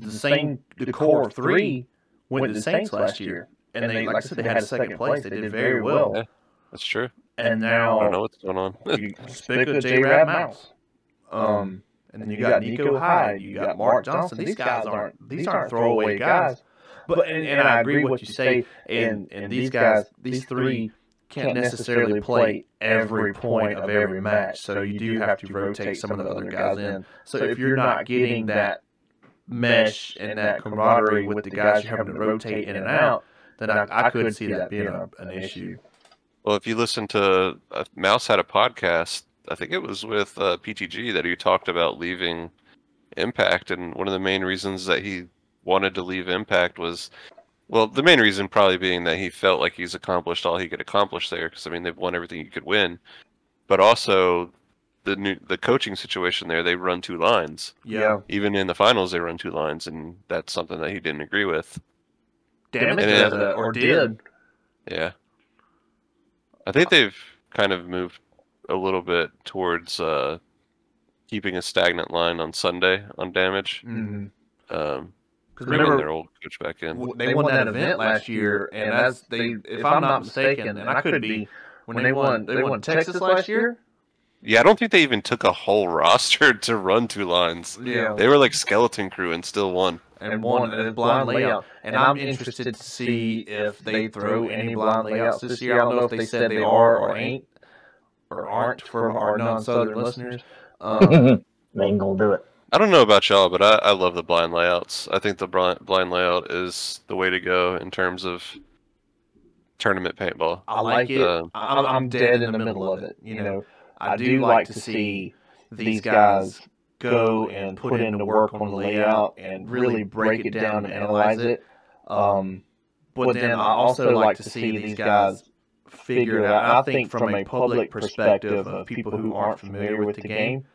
the same the core of three went to the Saints last year, and they like I said they had a second place. They did very well, Yeah, that's true. and now I don't know what's going on. you [LAUGHS] Spica, J. Rab, Mouse, um, and then you got Nico Hyde, you got Mark Johnson. These guys aren't these aren't throwaway guys. But and, and I agree with what you say. And and these guys, these three can't necessarily play every point of every match. So you do have to rotate some of the other guys in. So if you're not getting that mesh and that camaraderie with the guys you're having to rotate in and out, then I, I couldn't see that being a, an issue. Well, if you listen to uh, Mouse had a podcast, I think it was with uh, PTG that he talked about leaving Impact, and one of the main reasons that he wanted to leave Impact was, well, the main reason probably being that he felt like he's accomplished all he could accomplish there, because I mean they've won everything you could win, but also the new the coaching situation there, they run two lines. Yeah. Even in the finals, they run two lines, and that's something that he didn't agree with. Damage And it- that, or did. Yeah. I think they've kind of moved a little bit towards uh, keeping a stagnant line on Sunday on damage. Mm-hmm. Um, Because bringing remember, their old coach back in. w- they won that event last year, and as they, if I'm not mistaken, and I could be, when they won, they won Texas last year. Yeah, I don't think they even took a whole [LAUGHS] roster to run two lines. Yeah, They were like skeleton crew and still won. and won a blind layout. And I'm interested to see if they throw any blind layouts this year. I don't know if they said they are or ain't or aren't for our non-southern listeners. Um, [LAUGHS] they ain't gonna do it. I don't know about y'all, but I, I love the blind layouts. I think the blind, blind layout is the way to go in terms of tournament paintball. I like it. Um, I'm, I'm dead in the middle of it. You know, I do like to see these guys go and put in the work on the layout and really break it down and analyze it. Um, but then I also like to see these guys figure it out. I think from a public perspective of people who aren't familiar with the game,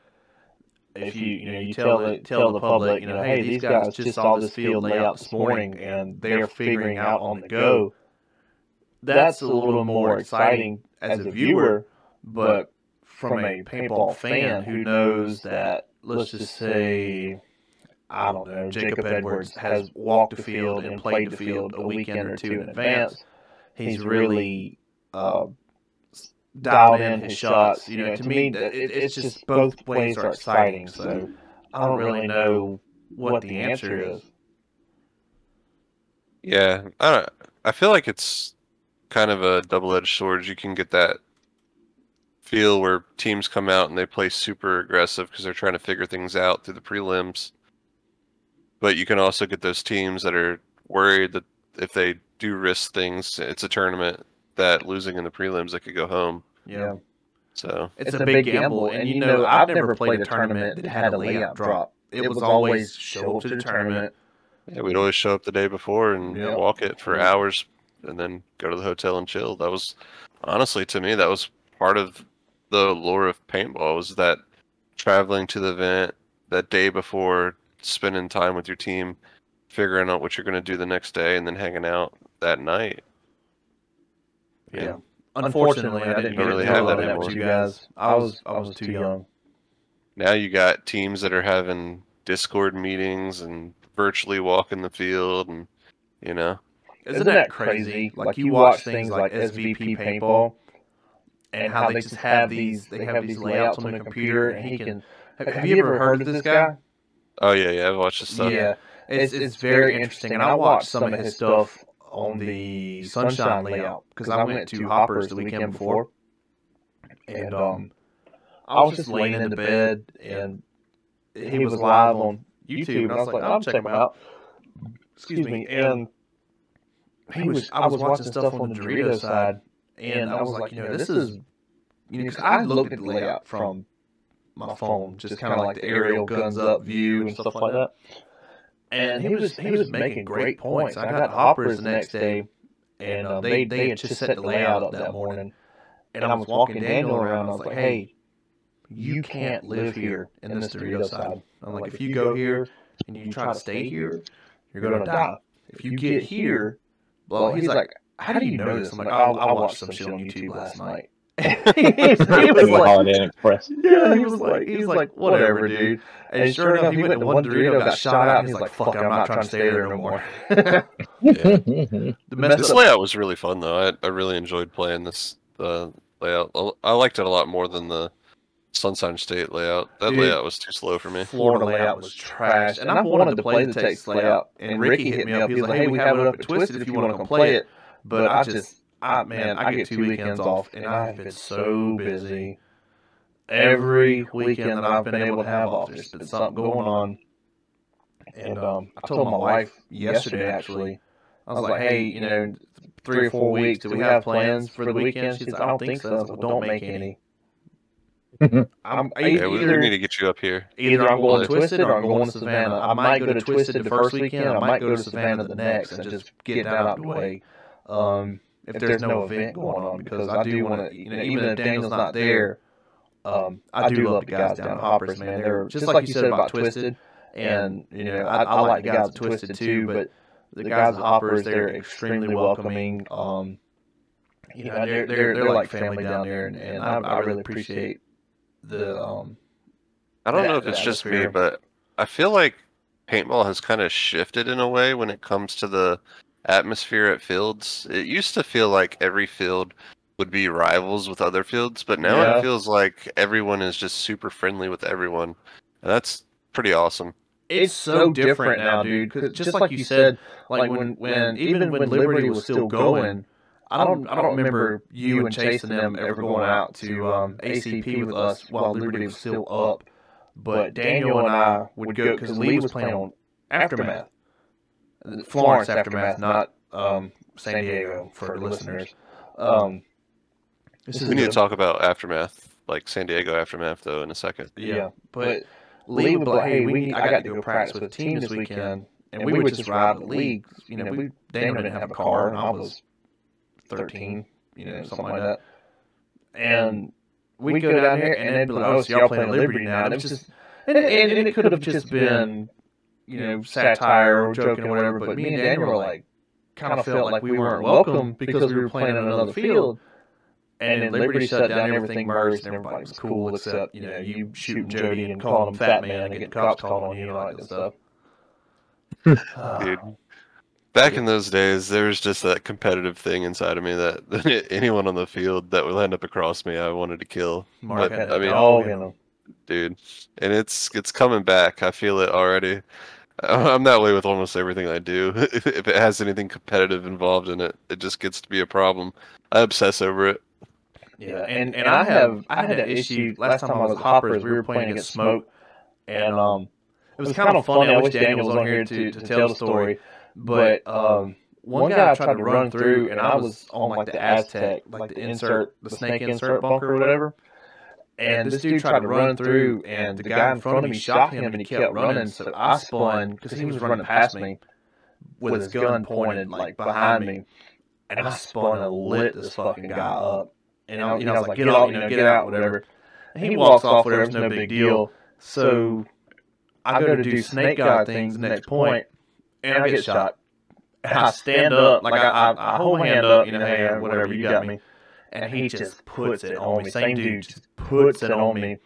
if you you know you tell the tell the public you know hey these guys just saw this field layout this morning and they're figuring out on the go that's a little more exciting as a viewer but from a paintball fan who knows that let's just say I don't know Jacob Edwards has walked the field and played the field a weekend or two in advance he's really uh, dialed in his shots. You know, to me, it, it's just both ways are exciting. So I don't really know what the answer is. Yeah, I don't, I feel like it's kind of a double-edged sword. You can get that feel where teams come out and they play super aggressive because they're trying to figure things out through the prelims. But you can also get those teams that are worried that if they do risk things, it's a tournament that losing in the prelims they could go home. Yeah, So it's, a big gamble, and you know, I've never played a tournament that had a layout drop. It was always show up to the tournament. yeah, we'd always show up the day before and Yep. walk it for Yeah. hours, and then go to the hotel and chill. That was honestly to me that was part of the lore of paintball was that traveling to the event that day before, spending time with your team, figuring out what you're going to do the next day, and then hanging out. that night. Yeah. Unfortunately, I didn't really have that that with anymore. you guys. I was I was too young. Now you got teams that are having Discord meetings and virtually walking the field, and you know, Isn't, that crazy? Like you watch things like SVP paintball, and how they just have these they have these layouts on the computer, and he can. Have, have you ever heard of this guy? oh yeah, yeah, I've watched this stuff. Yeah, it's it's very interesting, and I watched some of his stuff on the Sunshine layout because I went to Hoppers the weekend before, and um, I was just laying in the bed, and he was live on YouTube, and I was like, I'll check him out. Excuse me, and he was I was watching stuff on the Dorito side, and I was like, you know, this is, you know, because I looked at the layout from my phone, just kind of like the aerial guns up view and stuff like that. And he was he was making great points. I got hoppers the next day, and um, they they had just set the layout up that morning. And I was walking Daniel around. I was like, hey, you can't live here in this Dorito side. I'm like, if you go here and you try to stay here, you're gonna die. If you get here, well, he's like, how do you know this? I'm like, oh, I, I watched some shit on YouTube last night. [LAUGHS] [LAUGHS] he was like, Holiday Inn Express. [LAUGHS] yeah, he was like, he was like, whatever, dude. And sure enough, he went to one Dorito, got shot out, and he's like, fuck, I'm not trying to stay there no more. the This up, layout was really fun though. I I really enjoyed playing this the layout. I- I liked it a lot more than the Sunshine State layout. That Dude. layout was too slow for me. Florida layout was trash, and I wanted to play the Texas layout. And Ricky hit me up. He was like, "Hey, we have it up at Twisted if you want to come play it." But I just, I man, I get two weekends off, and I've been so busy. Every weekend that I've been able to have off, there's been something going on. And um, I told my wife yesterday, actually, I was like, "Hey, you know, three or four weeks. Do we have plans for the weekend?" She said, "I don't think so." I was like, "Well, don't make any." [LAUGHS] I'm I, Yeah, we, we either need to get you up here. either I'm going to Twisted or I'm going to Savannah. I might go to Twisted the first weekend. I might go to Savannah the next and just get that out of the way. Um, if there's no event going on, because I do want to, you know, even if Daniel's not there, um, I do love the guys down at Hoppers, man. They're just like you said about Twisted, and you know, I, I like the guys at Twisted too, but the guys at Hoppers, they're extremely welcoming. Um, you know, they're they're they're like family down there, and, and I, I really appreciate the um I don't know if it's just me, but I feel like paintball has kind of shifted in a way when it comes to the atmosphere at fields. It used to feel like every field would be rivals with other fields, but now Yeah. it feels like everyone is just super friendly with everyone. And that's pretty awesome. it's so different now, dude. Because just like you said, like when when even when Liberty was still going, I don't I don't remember you and Chase and them ever going out to um, ACP with us while Liberty was still up. But Daniel and I would go because Lee was playing on Aftermath, Florence Aftermath, not um, San Diego for the listeners. Um, We need a- to talk about aftermath, like San Diego aftermath, though, in a second. Yeah, but Lee would be like, "Hey, we need, I got to go practice with a team this weekend," and we would just ride the league. You know, we Daniel didn't have a car, and I was thirteen, you know, something like that. And we'd go down here, and they'd be like, "Oh, so y'all playing Liberty now?" And it was just, and, and, and it could have just been, you know, satire or joking or whatever. But me and Daniel were like, kind of felt like we weren't welcome because we were playing on another field. And then Liberty shut down, everything merged, and everybody was cool except, you know, you shooting Jody and calling him Fat Man and getting cops called on you and all that good stuff. Dude. [SIGHS] Back in those days, there was just that competitive thing inside of me [LAUGHS] that anyone on the field that would land up across me, I wanted to kill. Mark But, had I a mean, dog oh, in him. dude, and it's it's coming back. I feel it already. [LAUGHS] I'm that way with almost everything I do. [LAUGHS] If, if it has anything competitive involved in it, it just gets to be a problem. I obsess over it. Yeah, and, and I have I had an issue last time I was at Hoppers. We were playing against Smoke, and um, it was kind of funny. I wish Daniel was on here to, to tell the story, but um, one guy tried to run through, and I was on like the Aztec, like the insert, the snake insert bunker or whatever. And this dude tried to run through, and the guy in front of me shot him, and he kept running. So I spun because he was running past me with his gun pointed like behind me, and I spun and lit this fucking guy up. And I, you know, I was like, get off, you know, get out, whatever. And he walks off, whatever, it's no big deal. So I go to do snake guard things next point, and I get shot And I stand up, like I, I, I hold my hand up, you know, hey, whatever, you got me. And he just puts it on me. Same dude just puts it on me.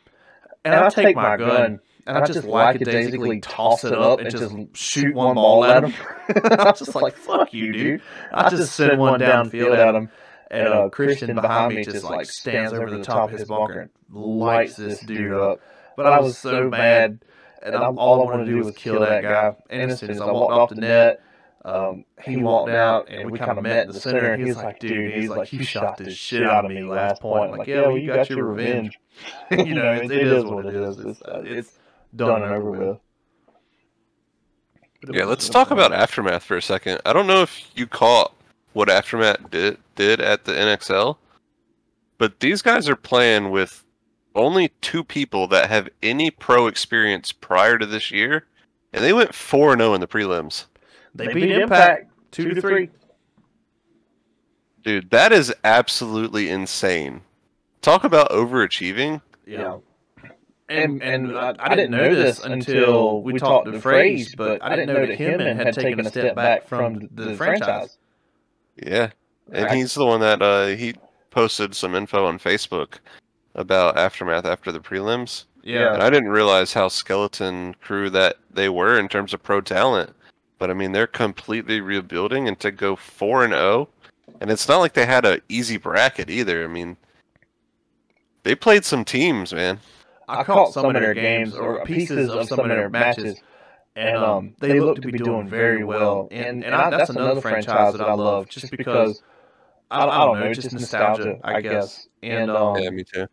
And I take my gun and I just lackadaisically toss it up and just shoot one ball at him. [LAUGHS] [LAUGHS] I'm just like, fuck you, dude. I just send one downfield at him. And uh, Christian behind me just like stands over the top of his bunker and lights this dude up. But I was so mad, and I'm, all I wanted to do was kill that guy. And as soon as I walked off the net, um, he walked out, and we kind of met in the center. And he was like, "Dude, he's like, you shot this shit out of me last point." I'm like, "Yeah, well, you got your revenge." [LAUGHS] you [LAUGHS] know, it, it is what it is. It's, uh, it's done and over with. Yeah, let's talk about aftermath for a second. I don't know if you caught what aftermath did did at the NXL, but these guys are playing with only two people that have any pro experience prior to this year, and they went four and zero in the prelims. They, beat Impact two to three. Dude, that is absolutely insane. Talk about overachieving. Yeah. And and I, I didn't know this until we talked to Phrase, but I didn't know that him and had taken a step back from the franchise. Yeah, and he's the one that uh, he posted some info on Facebook about aftermath after the prelims. Yeah, and I didn't realize how skeleton crew that they were in terms of pro talent. But I mean, they're completely rebuilding, and to go four and zero, and it's not like they had an easy bracket either. I mean, they played some teams, man. I caught some of their games or pieces of some of their matches, and um, they look to be doing very well. And and I, that's another franchise that I love, just because I, I don't know, just nostalgia, I guess. And um, yeah, me too.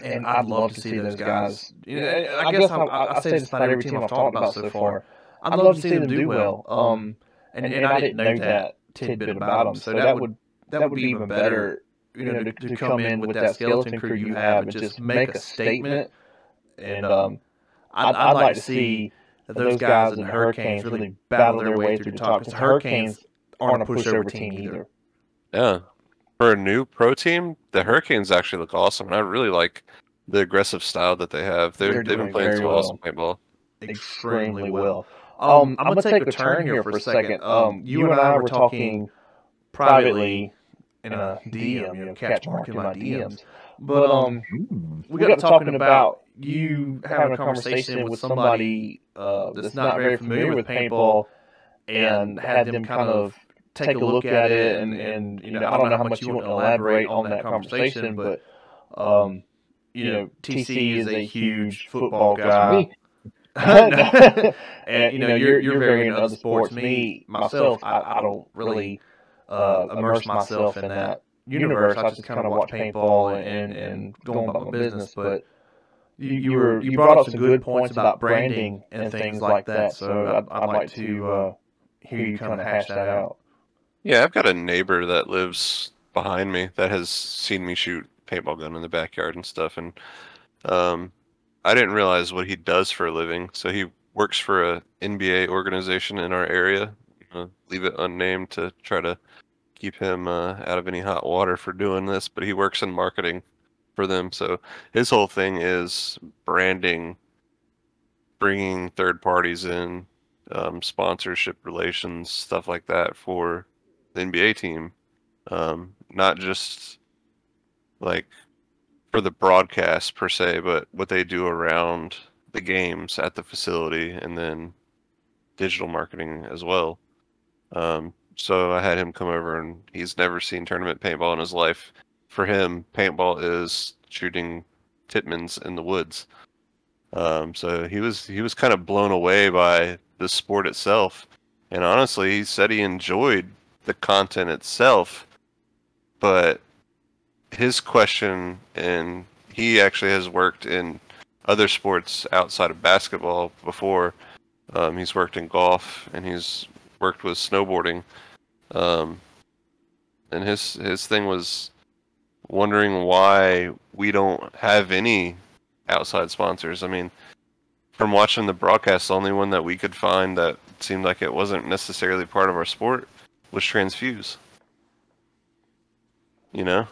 And I'd love to see those guys. You know, I guess I, I say this about every team I've talked about so far. I'd love to see them do well. Um, and and I didn't know that tidbit about them, so that would that would be even better you know, to, to come in with that skeleton crew you have and just make a statement. And um, I'd, I'd like to see those guys in the Hurricanes really battle their way through the top because Hurricanes aren't a pushover team either. Yeah, for a new pro team, the Hurricanes actually look awesome, and I really like the aggressive style that they have. They're, They're they've been playing some well. awesome paintball. Extremely well. Um, I'm gonna take a turn here for a second. Um, you and I were talking privately in a DM, you know, catch Mark in my DMs. But um, we got to talking about you having a conversation with somebody uh, that's not very familiar with paintball, and had them kind of take a look at it, and and you know, I don't know how much you want to elaborate on that conversation, but um, you know, TC is a huge football guy. [LAUGHS] [LAUGHS] and you know, you're you're very into other sports. Me myself, I, I don't really uh, immerse myself in that universe. I just kind of watch paintball and, and, and go about my business. But you, you were you brought up some good points about branding and things like that. So I'd, I'd like to uh, hear you kind of hash that out. Yeah, I've got a neighbor that lives behind me that has seen me shoot paintball gun in the backyard and stuff, and um, I didn't realize what he does for a living. So he works for a NBA organization in our area. Uh, leave it unnamed to try to keep him uh, out of any hot water for doing this, but he works in marketing for them. So his whole thing is branding, bringing third parties in, um, sponsorship relations, stuff like that for the NBA team. Um, not just like for the broadcast per se, but what they do around the games at the facility and then digital marketing as well. Um, so I had him come over, and he's never seen tournament paintball in his life. For him, paintball is shooting Tippmanns in the woods. Um, so he was he was kind of blown away by the sport itself, and honestly, he said he enjoyed the content itself, but his question, and he actually has worked in other sports outside of basketball before. Um, he's worked in golf, and he's worked with snowboarding. Um, and his his thing was wondering why we don't have any outside sponsors. I mean, from watching the broadcast, the only one that we could find that seemed like it wasn't necessarily part of our sport was Transfuse. You know,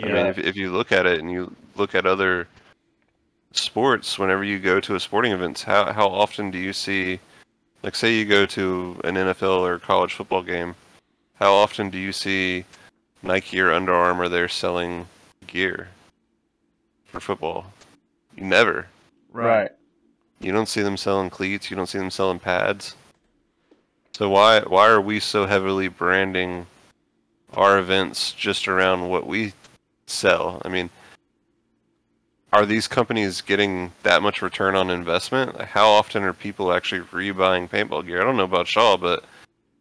I mean, if if you look at it and you look at other sports, whenever you go to a sporting events, how how often do you see Like, say you go to an NFL or college football game, how often do you see Nike or Under Armour there selling gear for football? You never. Right. You don't see them selling cleats. You don't see them selling pads. So why why are we so heavily branding our events just around what we sell? I mean, are these companies getting that much return on investment? How often are people actually rebuying paintball gear? I don't know about y'all, but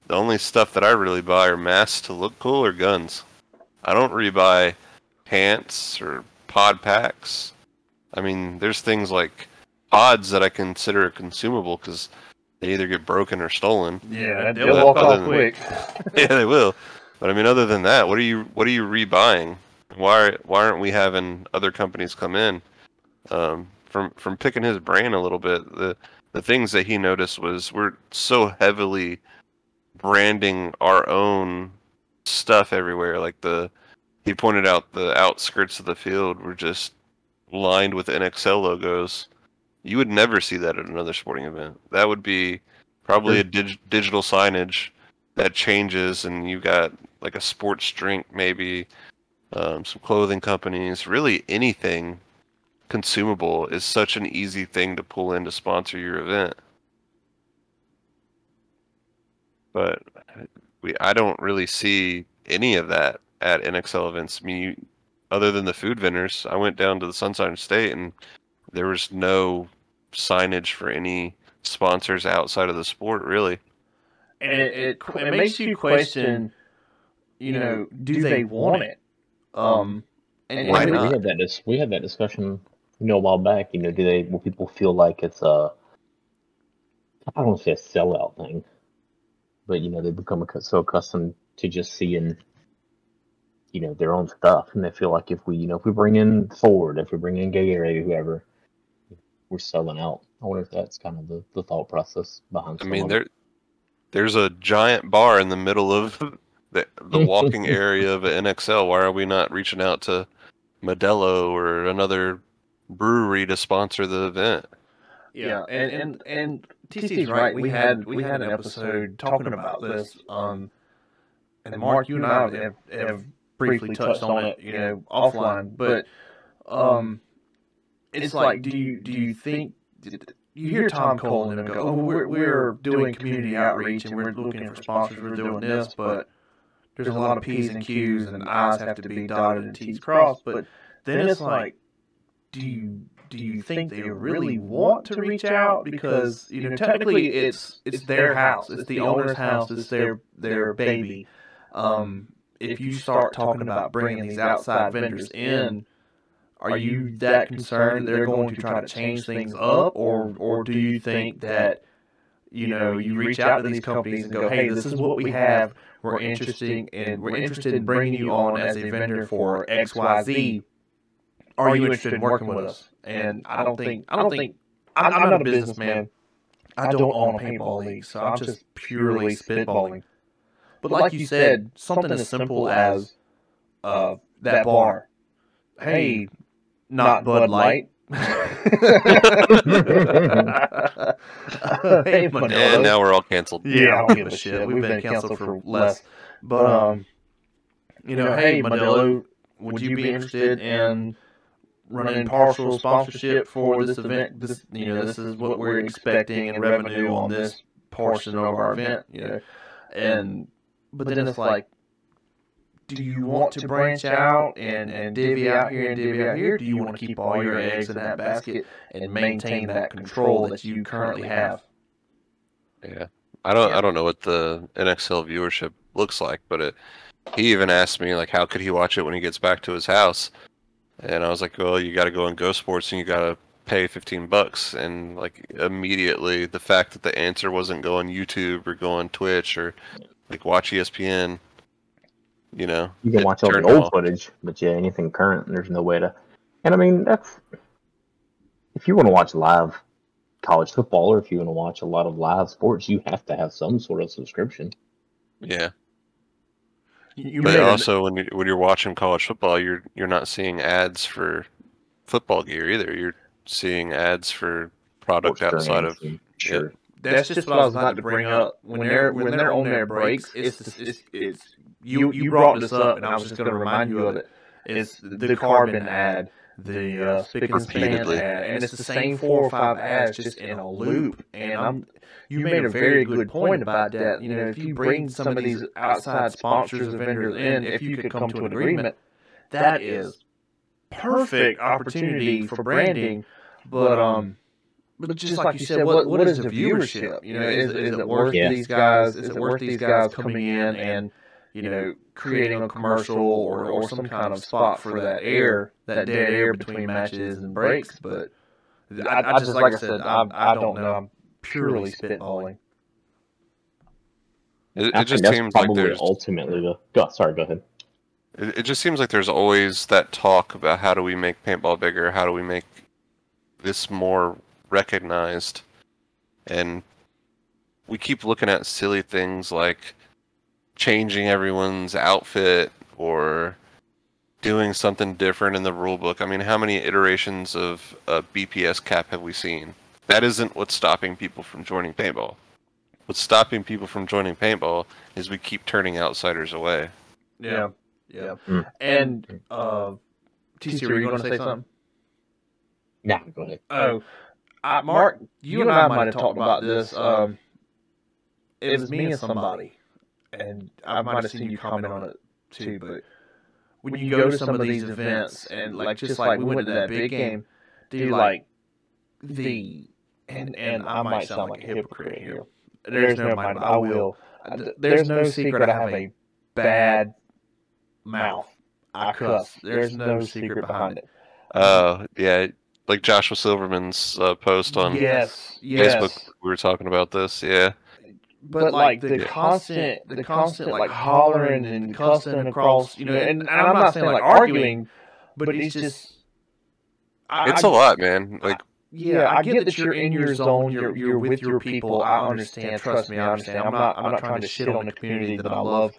the only stuff that I really buy are masks to look cool or guns. I don't rebuy pants or pod packs. I mean, there's things like pods that I consider consumable because they either get broken or stolen. Yeah, they'll they'll walk walk off off quick. quick. [LAUGHS] yeah, they will. But I mean, other than that, what are you what are you rebuying? Why why aren't we having other companies come in? Um, from from picking his brain a little bit, the the things that he noticed was we're so heavily branding our own stuff everywhere. Like the he pointed out the outskirts of the field were just lined with NXL logos. You would never see that at another sporting event. That would be probably a dig- digital signage that changes, and you got like a sports drink, maybe um, some clothing companies. Really, anything consumable is such an easy thing to pull in to sponsor your event. But we, I don't really see any of that at NXL events. I mean, you, other than the food vendors, I went down to the Sunshine State and there was no signage for any sponsors outside of the sport, really. and it, it, it makes you question, you know, do they want it? Um, and, Why and we, not? We had that dis- we had that discussion, you know, a while back. You know, do they? Will people feel like it's a? I don't want to say a sellout thing, but you know, they become so accustomed to just seeing, you know, their own stuff, and they feel like if we, you know, if we bring in Ford, if we bring in Gatorade, whoever, we're selling out. I wonder if that's kind of the, the thought process behind. I mean, there it. there's a giant bar in the middle of the the [LAUGHS] walking area of an NXL. Why are we not reaching out to Modelo or another brewery to sponsor the event? Yeah, and and and TC's right. We had we had an episode talking about this. Um, and Mark, you and I have, have briefly touched on it, you know, offline. But um, it's like, do you do you think you hear Tom Cole and them go, "Oh, we're we're doing community outreach and we're looking for sponsors. We're doing this, but there's a lot of P's and Q's and I's have to be dotted and T's crossed." But then it's like, do you do you think they really want to reach out? because you know technically it's it's their house it's the owner's house it's their their baby. um if you start talking about bringing these outside vendors in are you that concerned they're going to try to change things up? or or do you think that you know you reach out to these companies and go hey this is what we have we're interested in we're interested in bringing you on as a vendor for xyz are you interested in working with us? And I don't think I don't think I'm, I'm not a businessman. I don't own a paintball league, so I'm just purely spitballing. But like you said, something as simple as uh, that bar. Hey, not Bud Light. [LAUGHS] hey, And Modelo. now we're all canceled. Yeah, I don't give a shit. We've been canceled for less. But um, you know, hey, Modelo, would you be interested in running partial sponsorship for this event? This, you know, this is what we're expecting in revenue on this portion of our event. You know, and but then it's like, do you want to branch out and and divvy out here and divvy out here? Do you want to keep all your eggs in that basket and maintain that control that you currently have? Yeah. I don't Yeah. I don't know what the NXL viewership looks like, but it he even asked me like how could he watch it when he gets back to his house? And I was like, "Well, you got to go on Go Sports and you got to pay 15 bucks." And like immediately the fact that the answer wasn't go on YouTube or go on Twitch or like watch ESPN, you know. You can watch all the old off. footage, but yeah, anything current, there's no way to. And I mean, that's if you want to watch live college football or if you want to watch a lot of live sports, you have to have some sort of subscription. Yeah. You But made a- also when you when you're watching college football, you're you're not seeing ads for football gear either. You're seeing ads for product Sports outside of journeys and- sure. that's just what I was about to bring up. When they're when they're on their breaks, it's it's, it's you you brought this up, and I was just going to remind you of it. It's the carbon ad, the uh, spick and span ad, and it's the same four or five ads just in a loop. And I'm you made a very good point about that. You know, if you bring some of these outside sponsors or vendors in, if you could come to an agreement, that is perfect opportunity for branding. But um, but just like you said, what what is the viewership? You know, is is it worth Yeah. these guys? Is it worth these guys coming in and you know creating a commercial or or some kind of spot for that air, that dead air between matches and breaks? But I, I just like I said, I I don't know. I'm purely spitballing. It, I it just think seems like probably there's ultimately the. Go, sorry, go ahead. It, it just seems like there's always that talk about how do we make paintball bigger? How do we make this more recognized? And we keep looking at silly things like changing everyone's outfit or doing something different in the rule book. I mean, how many iterations of a BPS cap have we seen? That isn't what's stopping people from joining paintball. What's stopping people from joining paintball is we keep turning outsiders away. Yeah, yeah. Mm. And uh, TC, were you going to say something? Nah, go ahead. Oh, I, Mark, you and I might have talked about this. Um, it was me and somebody, and I might have seen you comment on it too. But when you go to some of these events, and like just like we went to that big game, do you like the and and I might sound like a hypocrite here. There's no mind, I will. There's no secret. I have a bad mouth. I cuss. There's no secret behind it. Oh, yeah. Like Joshua Silverman's uh, post on yes, yes. Facebook, we were talking about this. Yeah. But like the constant, the constant like hollering and cussing across, you know, and, and I'm not saying like arguing, but it's just, I, It's I- a lot, man. Like, Yeah, I get that you're in your zone, you're you're with your people. I understand. Trust me, I understand. I'm not I'm not trying to shit on the community that I love,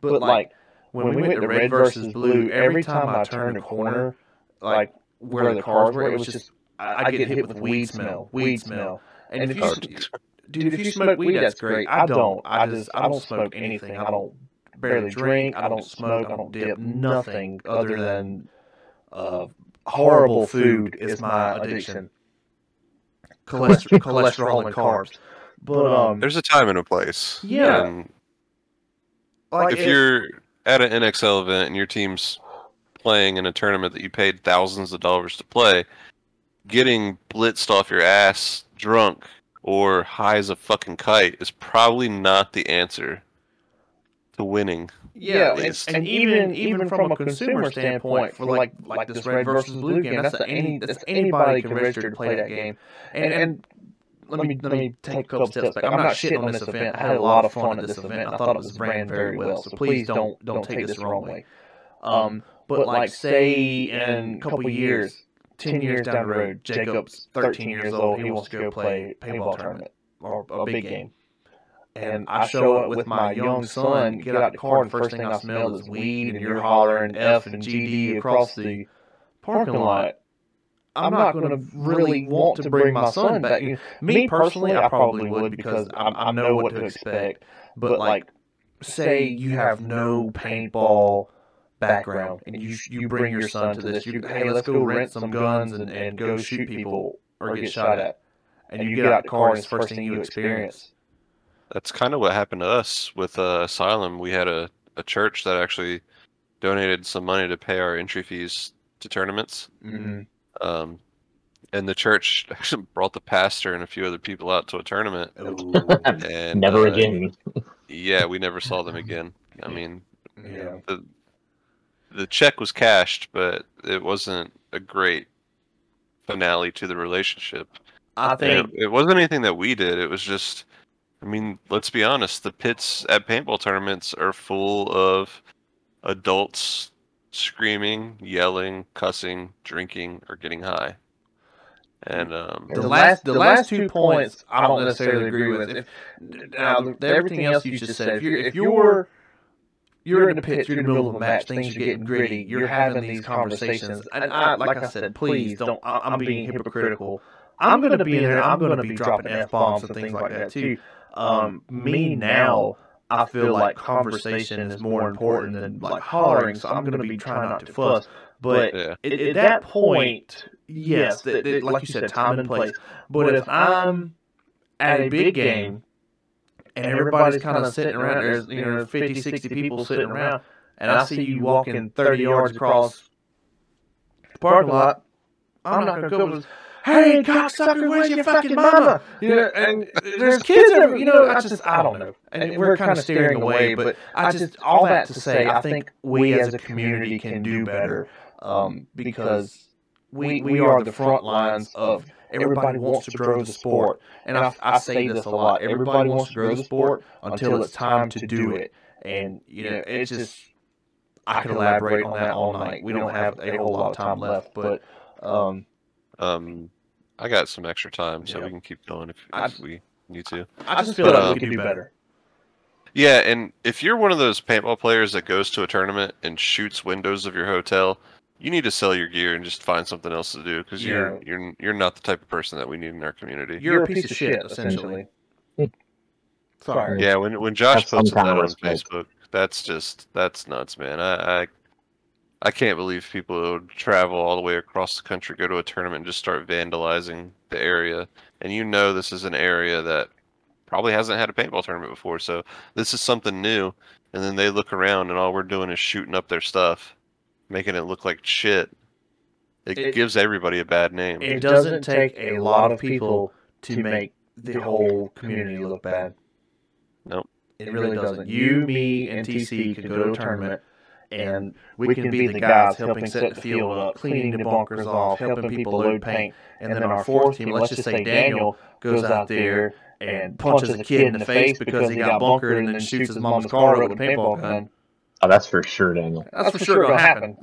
but like when we went to red versus blue, every time I turned a corner, like where the cars were, it was just I, I get hit with weed smell, weed smell, and if you. Dude, if you smoke weed, that's great. I don't. I just I don't smoke anything. I don't barely drink. I don't smoke. I don't dip. Nothing other than uh, horrible food is my addiction. Cholesterol, cholesterol and carbs. But um, there's a time and a place. Yeah. And like if it- you're at an NXL event and your team's playing in a tournament that you paid thousands of dollars to play, getting blitzed off your ass drunk or high as a fucking kite is probably not the answer to winning. Yeah, at and, and even even from a consumer standpoint, for like like this red versus blue game, that's a, any that's anybody can register to play that game. And and let me let me take a couple steps back. I'm not shitting on this event. I had a lot of fun at this event. I thought it was ran very well. So please don't don't take this the wrong way. Um, but like say in a couple years, ten years down the road, Jacob's 13 years old. He wants to go play paintball tournament or a big game and I show up with my young son, get out the car, and the first thing I smell is weed, and you're hollering F and GD across the parking lot. I'm not going to really want to bring my son back. Me personally, I probably would because I, I know what to expect. But like, say you have no paintball background, and you you bring your son to this. You hey, let's go rent some guns and, and go shoot people or get shot at, and you get out the car, and it's the first thing you experience. That's kind of what happened to us with uh, Asylum. We had a, a church that actually donated some money to pay our entry fees to tournaments. Mm-hmm. Um, and the church actually [LAUGHS] brought the pastor and a few other people out to a tournament. And Never uh, again. [LAUGHS] Yeah, we never saw them again. I mean, Yeah. the the check was cashed, but it wasn't a great finale to the relationship. I think it, it wasn't anything that we did. It was just, I mean, let's be honest. The pits at paintball tournaments are full of adults screaming, yelling, cussing, drinking, or getting high. And um, the last the last two points I don't necessarily agree with. If, now everything else you just said, if you're if you're you're in the pits, you're in the middle of a match, things are getting gritty, you're having these conversations, and I, like I said, please don't. I'm being hypocritical. I'm going to be in there. I'm going to be dropping f bombs and things like that too. Um, me now, I feel like conversation is more important than like hollering, so I'm going to be trying not to fuss. But Yeah. at, at that point, yes, that, that- like you said, time and place. But if I'm at a big game and everybody's kind of sitting around, there's you know 50, 60 people sitting around, and I see you walking 30 yards across the parking lot, I'm not gonna go with, "Hey, cocksucker, where's your fucking mama?" You know, and there's kids, every, you know. I just, I don't know, and we're kind of steering away. But I just, all that to say, I think we as a community can do better, um, because we we are the front lines of. Everybody wants to grow the sport, and I, I say this a lot. Everybody wants to grow the sport until it's time to do it, and you know, it's just. I could elaborate on that all night. We don't have a whole lot of time left, but um, Um, I got some extra time, so Yeah. we can keep going if, I- if we need to. I just feel But, like um, we could do better. Yeah, and if you're one of those paintball players that goes to a tournament and shoots windows of your hotel, you need to sell your gear and just find something else to do because you're you're you're not the type of person that we need in our community. You're a piece of shit, essentially. Sorry. Yeah, when when Josh Have some posted that on respect. Facebook, that's just that's nuts, man. I, I I can't believe people would travel all the way across the country, go to a tournament, and just start vandalizing the area. And you know this is an area that probably hasn't had a paintball tournament before, so this is something new. And then they look around, and all we're doing is shooting up their stuff, making it look like shit. It, It- gives everybody a bad name. It doesn't take a lot of people to make the whole community look bad. Nope. It really doesn't. You, me, and TC could go to a tournament, and we can be the guys helping set the field up, cleaning the bunkers off, helping people load paint, and then our fourth team, let's just say Daniel, goes out there and punches a kid in the face because he got bunkered and then shoots his mom's car up with a paintball gun. Oh, that's for sure, Daniel. That's, for sure gonna happen. [LAUGHS]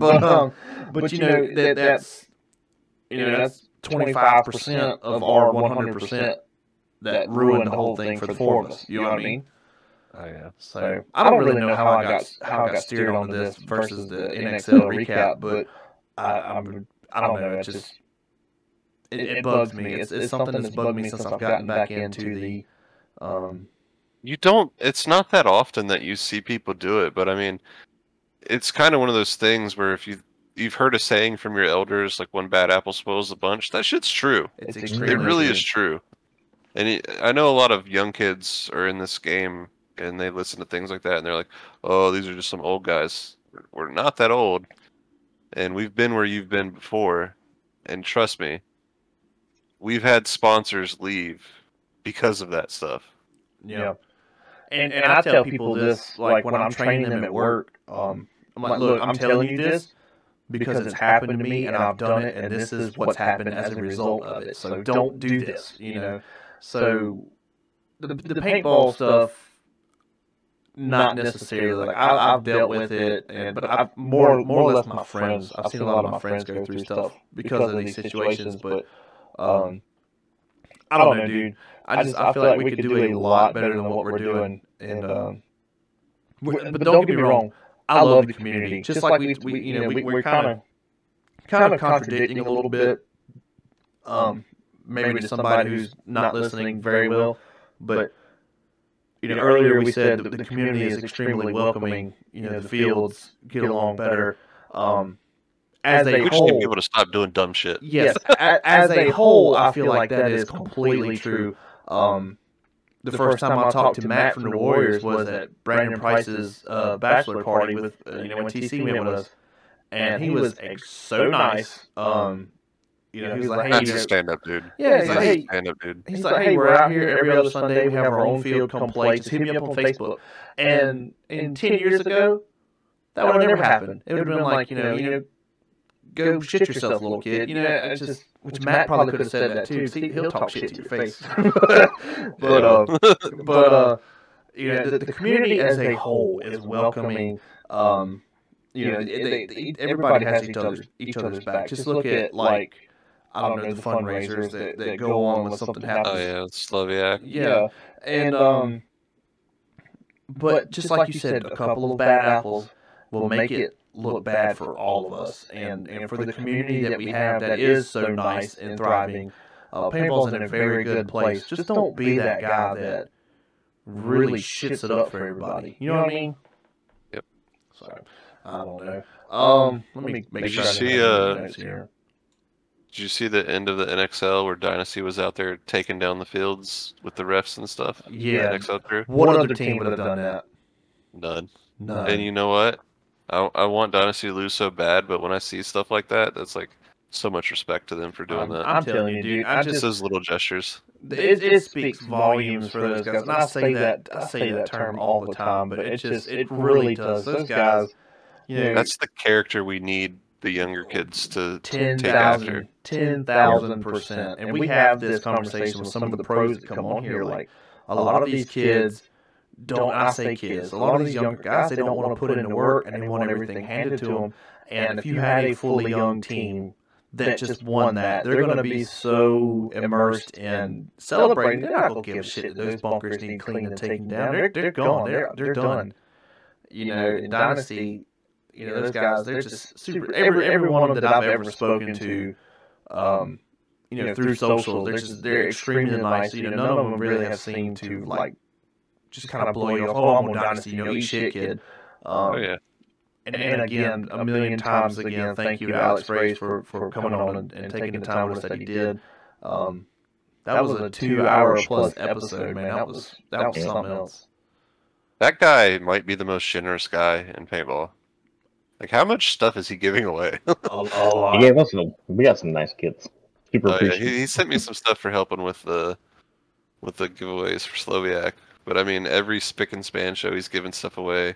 but um, but you know that that's you know that's twenty five percent of our one hundred percent that ruined the whole thing for the four of us. You know what I mean? Oh yeah. So I don't really know how I got how I got steered on this versus the NXL recap, but I I'm, I don't know. It just it, it bugs me. It's it's something that's bugged me since I've gotten back into the um You don't. It's not that often that you see people do it, but I mean, it's kind of one of those things where if you you've heard a saying from your elders, like "one bad apple spoils the bunch," that shit's true. it's It extremely It really is true. true. And it, I know a lot of young kids are in this game, and they listen to things like that, and they're like, "Oh, these are just some old guys." We're not that old, and we've been where you've been before. And trust me, we've had sponsors leave because of that stuff. Yeah. And, and I tell people this, like when I'm training them at work, um, I'm like, look, I'm telling you this because it's happened to me and I've done it, and this is what's happened as a result of it. So don't do this, you know. So the, the paintball stuff, not necessarily. Like I, I've dealt with it, and but I've more more or less my friends. I've seen a lot of my friends go through stuff because of these situations, but um, I don't know, dude. I just I feel like we could do a lot better than what we're doing, and um, we're- but don't get me wrong, I love the community. Just like we, we you know, we, we're kind of kind of contradicting a little bit, um, maybe to somebody who's not listening very well, but you know, earlier we said that the community is extremely welcoming. You know, the fields get along better. Um, as a We just need whole, people to stop doing dumb shit. yes, a- as a whole, I feel like that is completely true. Um, the first time I talked to Matt from the Warriors was at Brandon Price's uh, bachelor party with uh, you know when TC went with us, and he was ex- so nice. Um, you know, he was like, hey, That's you a stand-up dude. yeah, he's That's like, a hey, stand-up dude. He's like, hey, we're out here every other Sunday. We have our own field. Come play. Just hit me up on Facebook. And in ten years ago, that would have never happened. It would have been like, you know, you know, go shit yourself, little kid. You know, it's just which Matt probably could have said that too. See, he'll talk shit to your face. [LAUGHS] but uh, [LAUGHS] but uh, you know, the, the community as a whole is welcoming. Um, you know, they, they, everybody has each other's each other's back. Just look at like I don't know the fundraisers that, that go on when something happens. Oh yeah, Sloviak. Yeah, and um, but just like you said, a couple of bad apples will make it look bad for all of us and, and for the community that we have that is so nice and thriving. Uh, paintball's in a very good place. Just don't be that guy that really shits it up for everybody. You know what I mean? Yep. So I don't know. Um, let me make Did sure you see, have uh, here. Did you see the end of the NXL where Dynasty was out there taking down the fields with the refs and stuff? Yeah. The NXL crew? What other team would have done that? None. None. And you know what? I, I want Dynasty to lose so bad, but when I see stuff like that, that's like so much respect to them for doing I'm, that. I'm telling you, dude. I just just those little gestures. it, it speaks volumes for those guys. And I say that I say that term all the time, but it just it really does. Those guys, you know, That's the character we need the younger kids to ten take after. thousand, ten thousand percent. And we have this conversation with some of the pros that come on here. Like a lot of these kids don't. I say kids. A lot of these younger guys, they don't want to put in the work and they want everything handed to them. And if you had a fully young team that just won that, they're going to be so immersed in celebrating. They're not going to give a shit that those bunkers need cleaning and taken down. They're they're gone. They're they're done. You know, in Dynasty, you know those guys. They're just super. Every every one of them that I've ever spoken to, um, you know, through social, they're just they're extremely nice. You know, none of them really have seemed to like just kind of blow you off. Oh, I'm on Dynasty. You know, eat shit, kid. Um, Oh yeah. and, and again, a million times again, thank you to Alex Fraze for, for coming on and, and taking the time with us that he did. Um, that was a two hour plus episode, man. That was that was something else. That guy might be the most generous guy in paintball. Like, how much stuff is he giving away? [LAUGHS] A, a lot. He gave us some. We got some nice kids. Super Oh, yeah, he, he sent me some stuff for helping with the with the giveaways for Sloviak. But I mean, every spick and span show, he's giving stuff away.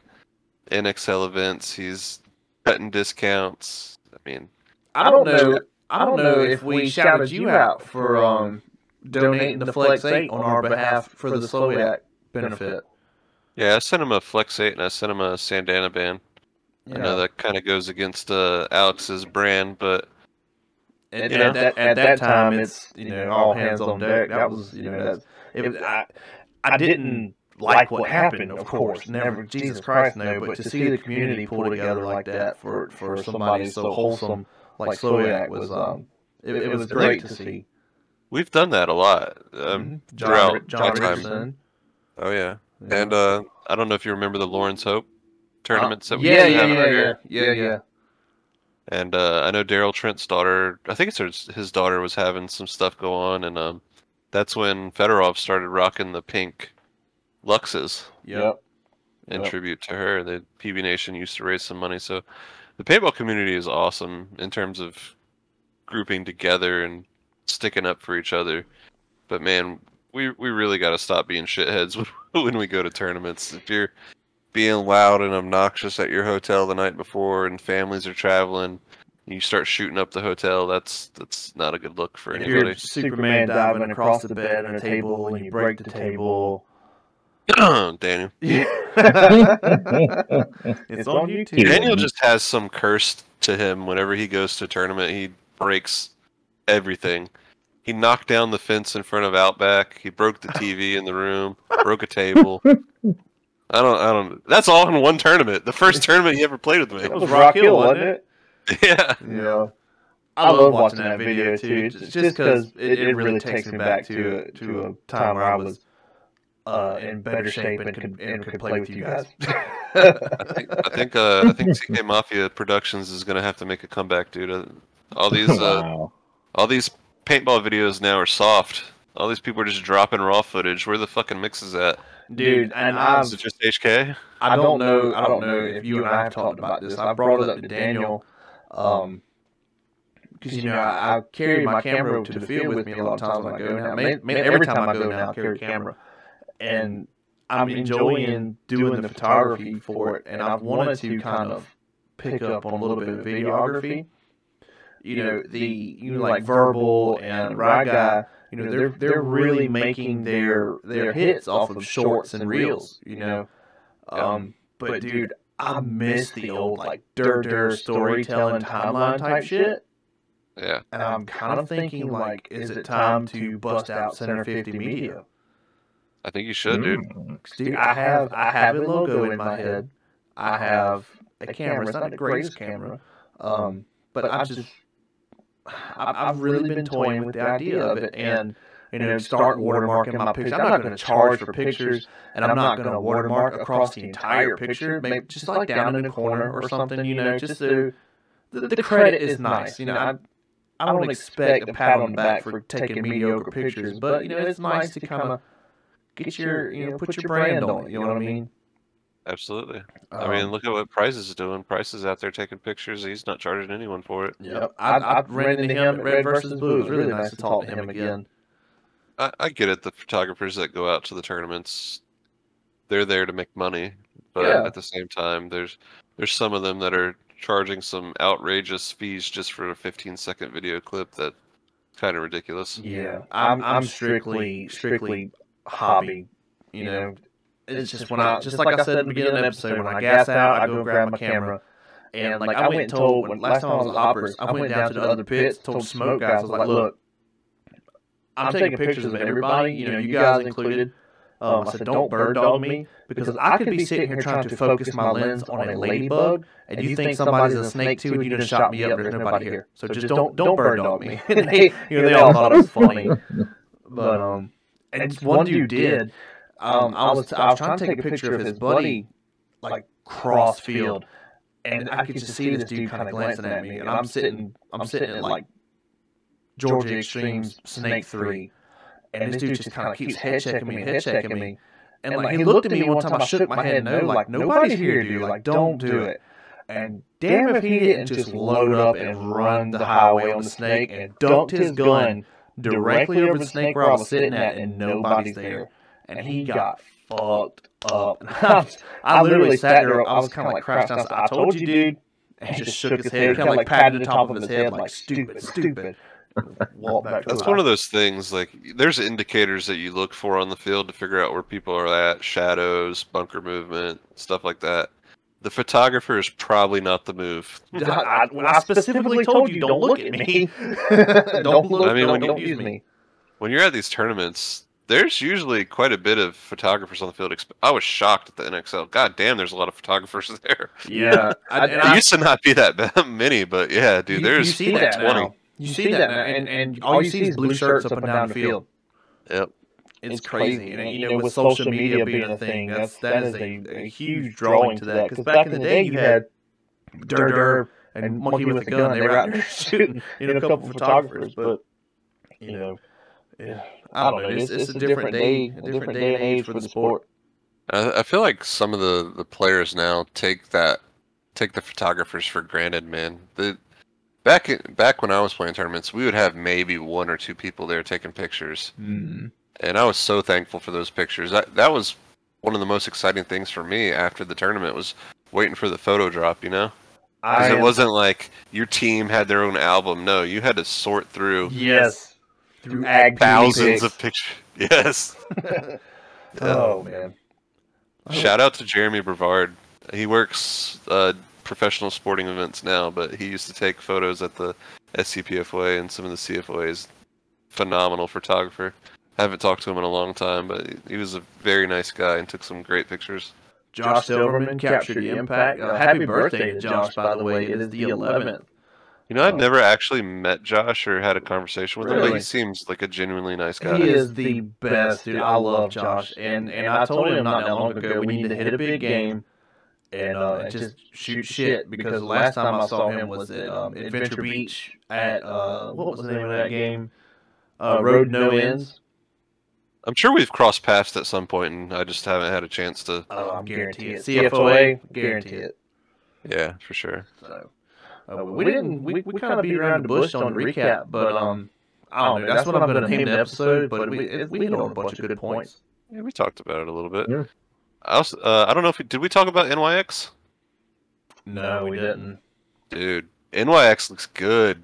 NXL events, he's cutting discounts. I mean, I don't know. I don't know if we shouted you out for um donating the Flex Eight on our behalf for the Sloviak benefit. yeah, I sent him a Flex 8 and I sent him a Sandana band. I know that kind of goes against uh, Alex's brand, but At, at that at that time, it's you know all hands on deck. That was you know that's it, was- I I didn't like what happened, of course. Never, Jesus Christ, no. But to see the community pull together like that for for somebody so wholesome like Slowiak was um it, it was great to see. we've done that a lot. Um, Mhm. John throughout John my time. Richardson. Oh yeah, Yeah. and uh, I don't know if you remember the Lawrence Hope tournaments that we yeah, used to yeah, yeah, yeah, yeah, yeah. And uh, I know Daryl Trent's daughter. I think it's his, his daughter was having some stuff go on, and um, that's when Fedorov started rocking the pink Luxes Yep. in Yep. tribute to her. The PB Nation used to raise some money, so the paintball community is awesome in terms of grouping together and sticking up for each other. But man, we we really got to stop being shitheads when, [LAUGHS] when we go to tournaments. If you're being loud and obnoxious at your hotel the night before, and families are traveling, and you start shooting up the hotel. That's that's not a good look for If anybody. you're Superman diving across the bed and a table and you break the table, [CLEARS THROAT] Daniel. [LAUGHS] [LAUGHS] it's on YouTube. Daniel just has some curse to him whenever he goes to a tournament. He breaks everything. He knocked down the fence in front of Outback. He broke the TV in the room. Broke a table. [LAUGHS] I don't. I don't. That's all in one tournament. The first tournament he ever played with me. That was Rock Hill, wasn't it? [LAUGHS] Yeah. Yeah. I love watching that video too, just because it, it really takes me back to a, to a time where I was uh, in better shape and could and could play with you guys. [LAUGHS] I think. I think. Uh, I think CK [LAUGHS] Mafia Productions is gonna have to make a comeback, dude. Uh, All these. Uh, wow. all these paintball videos now are soft. All these people are just dropping raw footage. Where the fucking mix is at? Dude, and I've Is it just HK? I don't know. I don't know if you and I have talked about this. I brought it up to Daniel, um, because you know I, I carry my camera to the field with me a lot of times when I go now. Man, man, every time I go now, I carry a camera, and I'm enjoying doing the photography for it. And I've wanted to kind of pick up on a little bit of videography. You know the you know like verbal and ride guy. You know they're they're really making their their hits off of shorts and reels. You know. Um, but dude, I miss the old like dur dur storytelling timeline type shit. Yeah. And I'm kind of thinking like, is it time to bust out Center 50 Media? I think you should, dude. Mm. Dude, I have I have a logo in my head. I have a camera. It's not the greatest camera. Um, but [SIGHS] I've just I've, I've really been toying with the idea of it, and you know, start watermarking my pictures. I'm not going to charge for pictures, and I'm not going to watermark across the entire picture. Maybe just like down in the corner or something, you know, just so the, the credit is nice. You know, I, I don't expect a pat on the back for taking mediocre pictures, but you know, it's nice to kind of get your, you know, put your brand on it. You know what I mean? Absolutely. I mean, Um, look at what Price is doing. Price is out there taking pictures. He's not charging anyone for it. Yep. I, I ran into him at Red versus Blue. It was really nice to talk to him again. I, I get it. The photographers that go out to the tournaments, they're there to make money, but Yeah. at the same time, there's there's some of them that are charging some outrageous fees just for a 15 second video clip that kind of ridiculous. Yeah, I'm I'm strictly strictly hobby. You know, it's just when I just like I said in the beginning of the episode, when I gas out, I go grab my camera. And like I went and told when last time I was at Hoppers, I went down to the other pits, told smoke guys, I was like, look, I'm taking pictures of everybody, you know, you guys included. Um, I said, don't bird dog me because I could be sitting here trying to focus my lens on a ladybug, and you think somebody's a snake too, and you just shot me up. There's nobody here, so just don't don't bird dog me. [LAUGHS] they, [LAUGHS] you know, they all thought it was funny. [LAUGHS] But um, and one dude did. Um, I was I was trying to take a picture of his buddy, like cross field, and I could just see this dude kind of glancing at me, and I'm sitting I'm sitting at like Georgia Extremes Snake Three, and this dude just kind of keeps head checking me, head checking me, and like he looked at me one time, I shook my head no, like nobody's here, dude, like don't do it. And damn if he didn't just load up and run the highway on the snake and dumped his gun directly over the snake where I was sitting at, and nobody's there. And he got fucked up. [LAUGHS] I literally sat there. I was kind of like crouched down. I I told you, dude. And he just shook his head, kind of like patted the top of his head, like stupid, stupid. Walk back to That's one of those things. Like, there's indicators that you look for on the field to figure out where people are at, shadows, bunker movement, stuff like that. The photographer is probably not the move. I, I, when I specifically told you, don't look at me. [LAUGHS] don't look. I mean, don't, when you- don't use me. When you're at these tournaments, there's usually quite a bit of photographers on the field. I was shocked at the NXL. God damn, there's a lot of photographers [LAUGHS] there. Yeah, [LAUGHS] I, It I, used to not be that many, but yeah, dude, you, there's you see like that 20. now. You see that now, and and all you see is blue shirts up and down the field. Yep. It's, It's crazy, crazy, and and, you know, with social media being a thing, that's that is a, a huge drawing to that. Because back in the day, you had Dur Dur and Monkey with a gun. They were out there [LAUGHS] shooting, you know, a couple photographers, but you know, yeah, I don't know. It's, it's a different day, a different day and age for the sport. I, I feel like some of the, the players now take that take the photographers for granted, man. The back in, back when I was playing tournaments, we would have maybe one or two people there taking pictures, Mm. and I was so thankful for those pictures. That that was one of the most exciting things for me after the tournament was waiting for the photo drop. You know, 'Cause I it wasn't like your team had their own album. No, you had to sort through yes through ag thousands of pictures. [LAUGHS] Yes. [LAUGHS] Oh man, Shout out to Jeremy Brevard. He works uh, professional sporting events now, but he used to take photos at the SCPFOA and some of the CFOAs. Phenomenal photographer. I Haven't talked to him in a long time, but he was a very nice guy and took some great pictures. Josh Silverman captured the impact. Uh, happy birthday to Josh, by the way. It is the 11th. You know, I've never actually met Josh or had a conversation with him, but he seems like a genuinely nice guy. He is the best, dude. I love Josh, and and I told him not that long ago we need to hit a big game and uh, just shoot shit because the last time I saw him was at um, Adventure Beach at uh, what was the name of that game? Uh, Road No Ends. I'm sure we've crossed paths at some point, and I just haven't had a chance to. Oh, I'm guarantee it. CFOA, guarantee it. Yeah, for sure. So uh, we didn't. We, we kind of beat around the bush on the recap, but um, I don't know. That's what I'm going to name the episode. But we it, we hit on a bunch of good points. Yeah, we talked about it a little bit. Yeah. I also, uh, I don't know if we, did we talk about NYX, No, we didn't. dude. NYX looks good.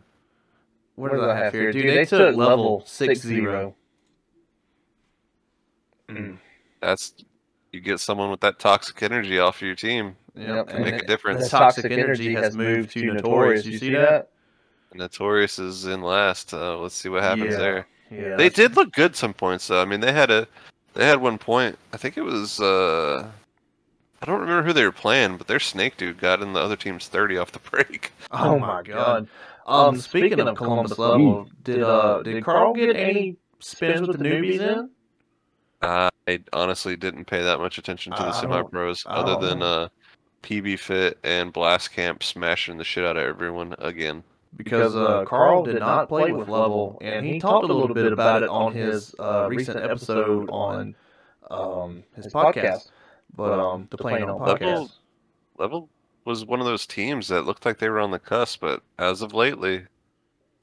What do I have here, dude? They took level six zero. Mm. That's you get someone with that toxic energy off your team. Yep, Can make a difference. The toxic energy has moved to notorious. You see that? Notorious is in last. Uh, let's see what happens Yeah. there. Yeah. They did look good some points though. I mean, they had a they had one point. I think it was uh I don't remember who they were playing, but their snake dude got in the other team's 30 off the [LAUGHS] break. Oh my god. Um, speaking of Columbus level, did uh did Carl get any spins with the newbies in? I honestly didn't pay that much attention to the I semi pros, other than uh, PB Fit and Blast Camp smashing the shit out of everyone again. Because uh, Carl did not play with level, and he talked a little bit about it on his uh, recent episode on um his podcast. But um, the playing on Level- podcast. Level was one of those teams that looked like they were on the cusp, but as of lately,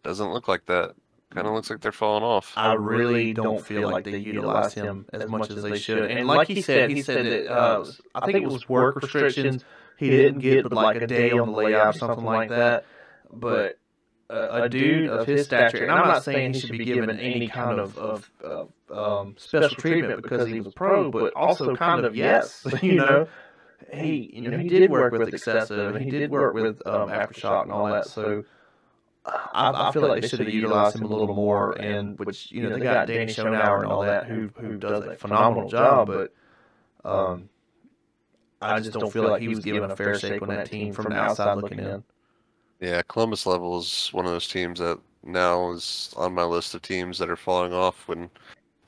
doesn't look like that. Kind of looks like they're falling off. I really don't feel like they utilize him as much as they should. And like he said, he said that uh, I think it was work restrictions. He didn't get but like a day on the layout or something like that. But a, a dude of his stature, and I'm not saying he should be given any kind of, of, of um, special treatment because he was a pro, but also kind of yes, [LAUGHS] you know. He, you know, he did work with excessive, and he did work with um, aftershock and all that. So I, I feel like they should have utilized him a little more. And which you know they got Danny Schonauer and all that, who who does a phenomenal job. But um, I just don't feel like he was given a fair shake on that team from the outside looking in. Yeah, Columbus level is one of those teams that now is on my list of teams that are falling off. When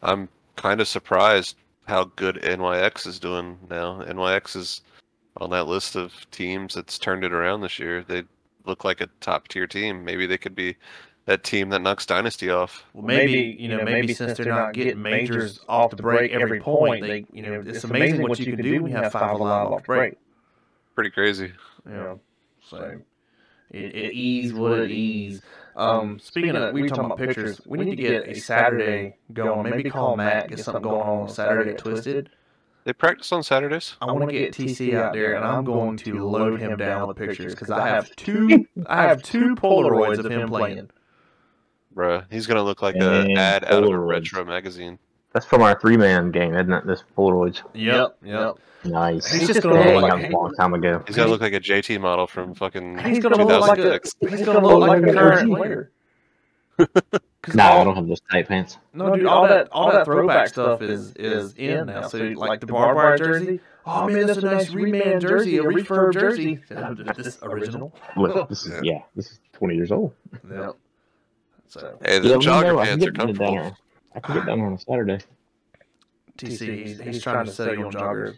I'm kind of surprised how good NYX is doing now. NYX is on that list of teams that's turned it around this year. They look like a top tier team. Maybe they could be that team that knocks Dynasty off. Well, maybe you know, maybe since they're not getting majors off the break every point, they you know, it's amazing what you can do when you have five alive off break. Pretty crazy. Yeah. know, so it, it ease what it ease. Um, speaking of, we were talking about pictures. We need to get a Saturday going. Maybe call Matt, get something going on Saturday at Twisted. They practice on Saturdays. I want to get TC out there, and I'm going to load him down with pictures because I have two. I have two Polaroids of him playing. Bruh, he's gonna look like an ad out of a retro magazine. That's from our three man game, isn't it? This Polaroids. Yep, yep. Nice. He's just gonna look like- a long time ago. He's gonna look like a JT model from fucking He's gonna look like a. He's gonna look like a current player. [LAUGHS] 'Cause Nah, all- I don't have those tight pants. No, dude, all that all that throwback stuff is is in now. So like the barbed wire jersey. Oh man, that's a nice reman jersey, a refurb jersey. [LAUGHS] This [LAUGHS] original. Look, this is yeah, this is 20 years old. Yep. So Hey, the Yeah, jogger know, I can pants are get down comfortable. There. I can get down on a Saturday. TC, he's, he's trying to sell you on joggers.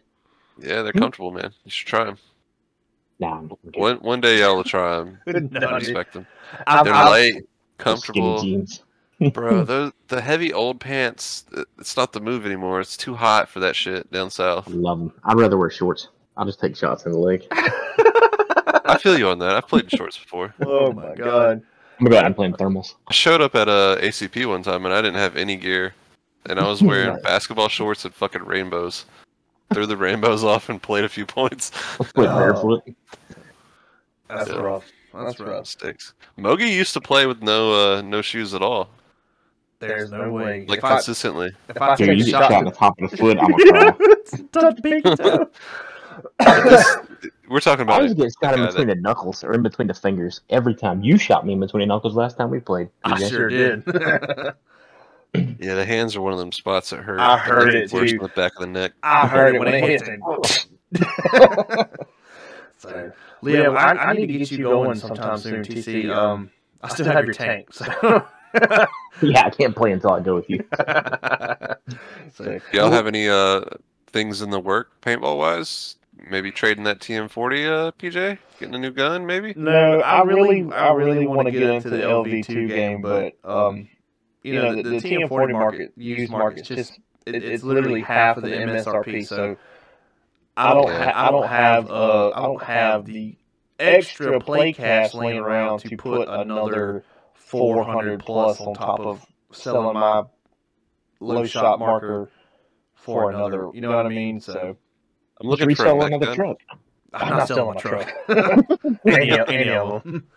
Yeah, they're hmm? comfortable, man. You should try them. Nah, I'm not gonna get One one day y'all will try them. [LAUGHS] No, I dude. respect them. I've- They're I've- light, comfortable, jeans. [LAUGHS] bro. Those the heavy old pants. It's not the move anymore. It's too hot for that shit down south. Love them. I'd rather wear shorts. I'll just take shots in the leg. [LAUGHS] I'm I feel you on that. I've played in shorts before. Oh my god. Gonna go out and play in thermals. I showed up at a ACP one time and I didn't have any gear, and I was [LAUGHS] wearing Nice. basketball shorts and fucking rainbows. Threw the rainbows [LAUGHS] off and played a few points. Play Oh. barefoot. That's Yeah. rough. That's rough. Mistakes. Mogi used to play with no uh, no shoes at all, There's no way. like if I, consistently. if I Dude, take you a get shot, shot in the top of the foot, I'm gonna cry. touch pinky toe. We're talking I about always it. get shot in guy between the knuckles or in between the fingers every time. You shot me in between the knuckles last time we played. I DJ. sure did. [LAUGHS] Yeah, the hands are one of them spots that hurt. I heard it, worse too. the back of the neck. I heard it when it hit. [LAUGHS] [LAUGHS] so, Liam, I, I need to get you going sometime soon, TC. Um, I still have your tank, so. Yeah, I can't play until I go with you. so Do y'all have any uh things in the work paintball wise? Maybe trading that TM40, uh, PJ? Getting a new gun, maybe? No, I really, I really want to get into the LV2 game, but um, you know, the, the TM40 market, used market, just it, it's literally half of the MSRP. So I don't, ha- I don't have, uh, I don't have the extra play cash laying around to put another 400 plus on top of selling my low shot marker for another. You know what I mean? So I'm Just looking for a resell mech another gun. truck. I'm not selling a truck. [LAUGHS] any, any of them. [LAUGHS]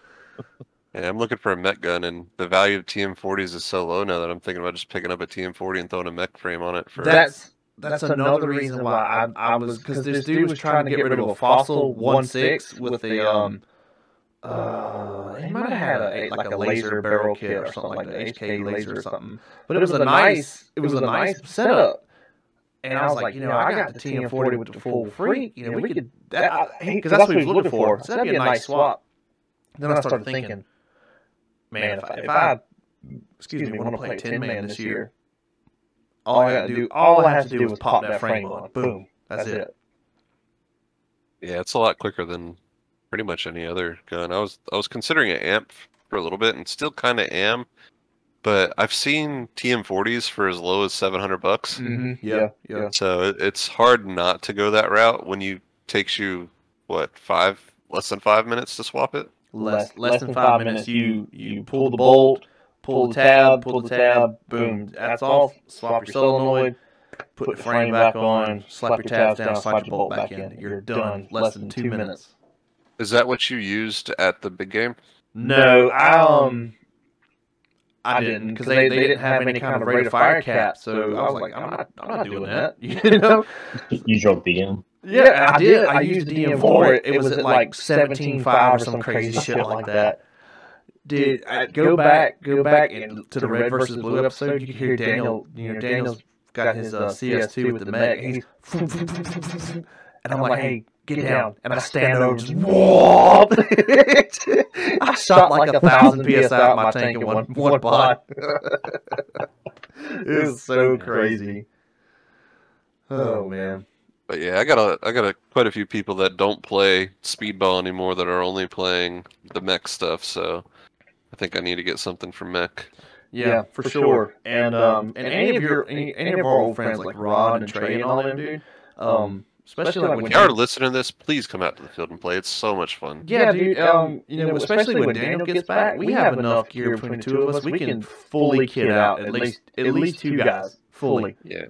Yeah, I'm looking for a mech gun, and the value of TM40s is so low now that I'm thinking about just picking up a TM40 and throwing a mech frame on it for. That's that's another reason why I, I was because this dude was trying to get rid of a fossil one six with the um uh he might have had a, like a laser barrel kit or something like the HK laser or something, but it was a nice it was a nice setup. And I was like, you know, I got the TM40 with the full freak. You know, we could that because that's what he was looking for. So that'd be a nice swap. Then I started thinking, man, if I, if I excuse me, want to play ten man this year, all I gotta do, all I have to do is pop that frame on. Boom, that's it. Yeah, it's a lot quicker than pretty much any other gun. I was I was considering an amp for a little bit and still kind of am, but I've seen TM40s for as low as 700 bucks. Mm-hmm. Yeah, yeah. So it, it's hard not to go that route when you takes you what five less than five minutes to swap it. Less less than five minutes. You you pull the bolt, pull the tab, pull the tab. Boom. That's all. Swap your solenoid. Put the frame back on. Slap your tabs down. Slap your bolt back in. You're done. Less than two minutes. Is that what you used at the big game? No, I um. I didn't because they, they didn't have any kind of rate of fire cap, so I was like, I'm not, I'm not doing that. [LAUGHS] You know? You drove DM. Yeah, I did. I used DM for it. It was at like seventeen five or some crazy shit like that. Did I go back? Go back and to the red versus blue episode. You could hear Daniel. You know, Daniel's got his uh, CS2 with the mech. [LAUGHS] And I'm like, hey, get down. And I stand over, just whoop. [LAUGHS] I [LAUGHS] shot like a thousand psi out of my tank in one one [LAUGHS] pot. it was so crazy. Oh man. But yeah, I got a I got a quite a few people that don't play speedball anymore that are only playing the mech stuff. So I think I need to get something from mech. Yeah, for, for sure. And um, and any of your any, any of our old friends like Rod and Trey and all them, dude. Um, especially like when If you are listening to this, please come out to the field and play. It's so much fun. Yeah, dude. Um, you know, especially when Daniel gets back, we have enough gear between the two of us. We can fully kit out at least at least two guys fully. Yeah.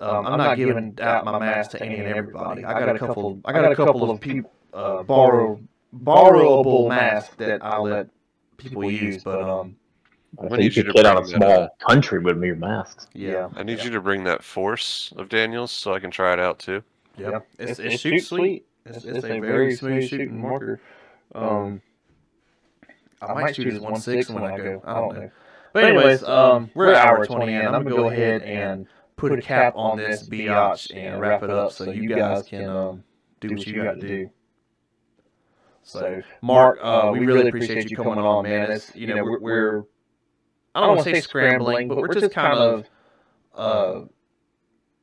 Um, I'm not giving out my mask to any and everybody. I got a couple. I got a couple of people uh, borrow borrowable masks that I let people use, but um, I I think need you you to could get out a bring that small country with your masks. yeah, I need you to bring that force of Daniels so I can try it out too. Yeah. It's, it shoots sweet. It's, it's a very smooth shooting marker. Um, I might shoot as one six when I go. I don't know. But anyways, um, we're at hour twenty and I'm gonna go ahead and put a cap on this biatch and wrap it up so you guys can um do what you got to do. So, Mark, uh, we really appreciate you coming on, man. It's you know we're, we're I don't want to say scrambling, but we're just kind of uh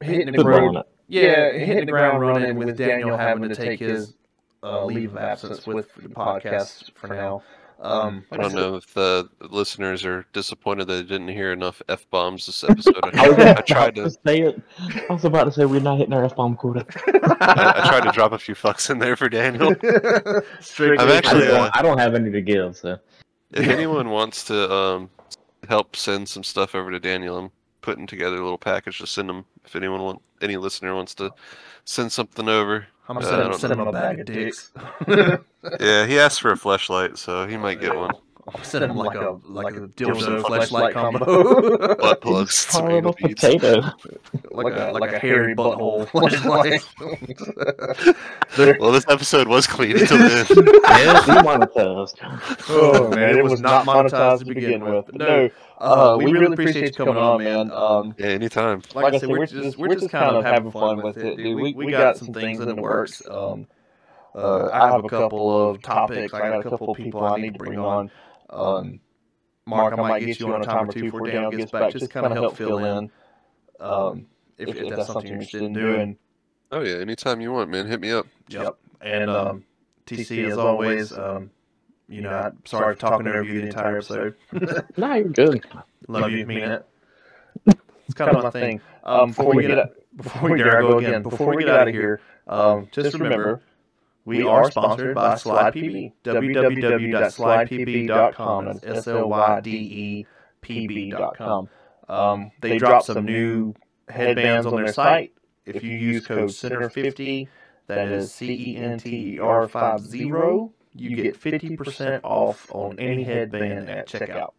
hitting the ground. It. Yeah, hitting the ground running with Daniel having to take his uh, leave of absence with the podcast for now. Um, I don't know if the listeners are disappointed that they didn't hear enough f bombs this episode. I, [LAUGHS] was I, about tried to to say it. I was about to say we're not hitting our F bomb quota. I, I tried to drop a few fucks in there for Daniel. [LAUGHS] I'm I actually, don't, uh, I don't have any to give, so If anyone wants to um, help send some stuff over to Daniel, I'm putting together a little package to send them. If anyone want, any listener wants to send something over, I'm gonna sending, don't him a bag of dicks. [LAUGHS] yeah, he asked for a flashlight, so he might get one. I'm sending him like a like a dildo flashlight combo, [LAUGHS] Butt plugs. some Call it a anal beads. potato. [LAUGHS] like a like a hairy butthole flashlight. [LAUGHS] Well, this episode was clean until then. yeah, demonetized. Oh man, it was not monetized to begin with. But no, uh, we really appreciate you coming on, man. Um, Yeah, anytime. like, I said, we're just we're just kind of having fun with it, dude. We we got some things in the works. Um, uh, I have a couple of topics. I got a couple of people I need to bring on. Um, Mark, I might get you on a time or two before Daniel gets back, just kind of help fill in. Um, if, if that's something you're interested in doing. Oh yeah, anytime you want, man. Hit me up. Yep. And um, TC, as always, um, you know, I'm sorry for talking over you the entire episode. [LAUGHS] No, you're good. Love you, mean it. It's kind of my thing. Um, before we get out, before we dare I go again, before we get out of here, um, just remember we are sponsored by SlydePB. www.slydepb.com. That's S L Y D E P B.com. Um, they dropped some new headbands on their site. If you use code Center50, that is C E N T E R 50, you get 50% off on any headband at checkout.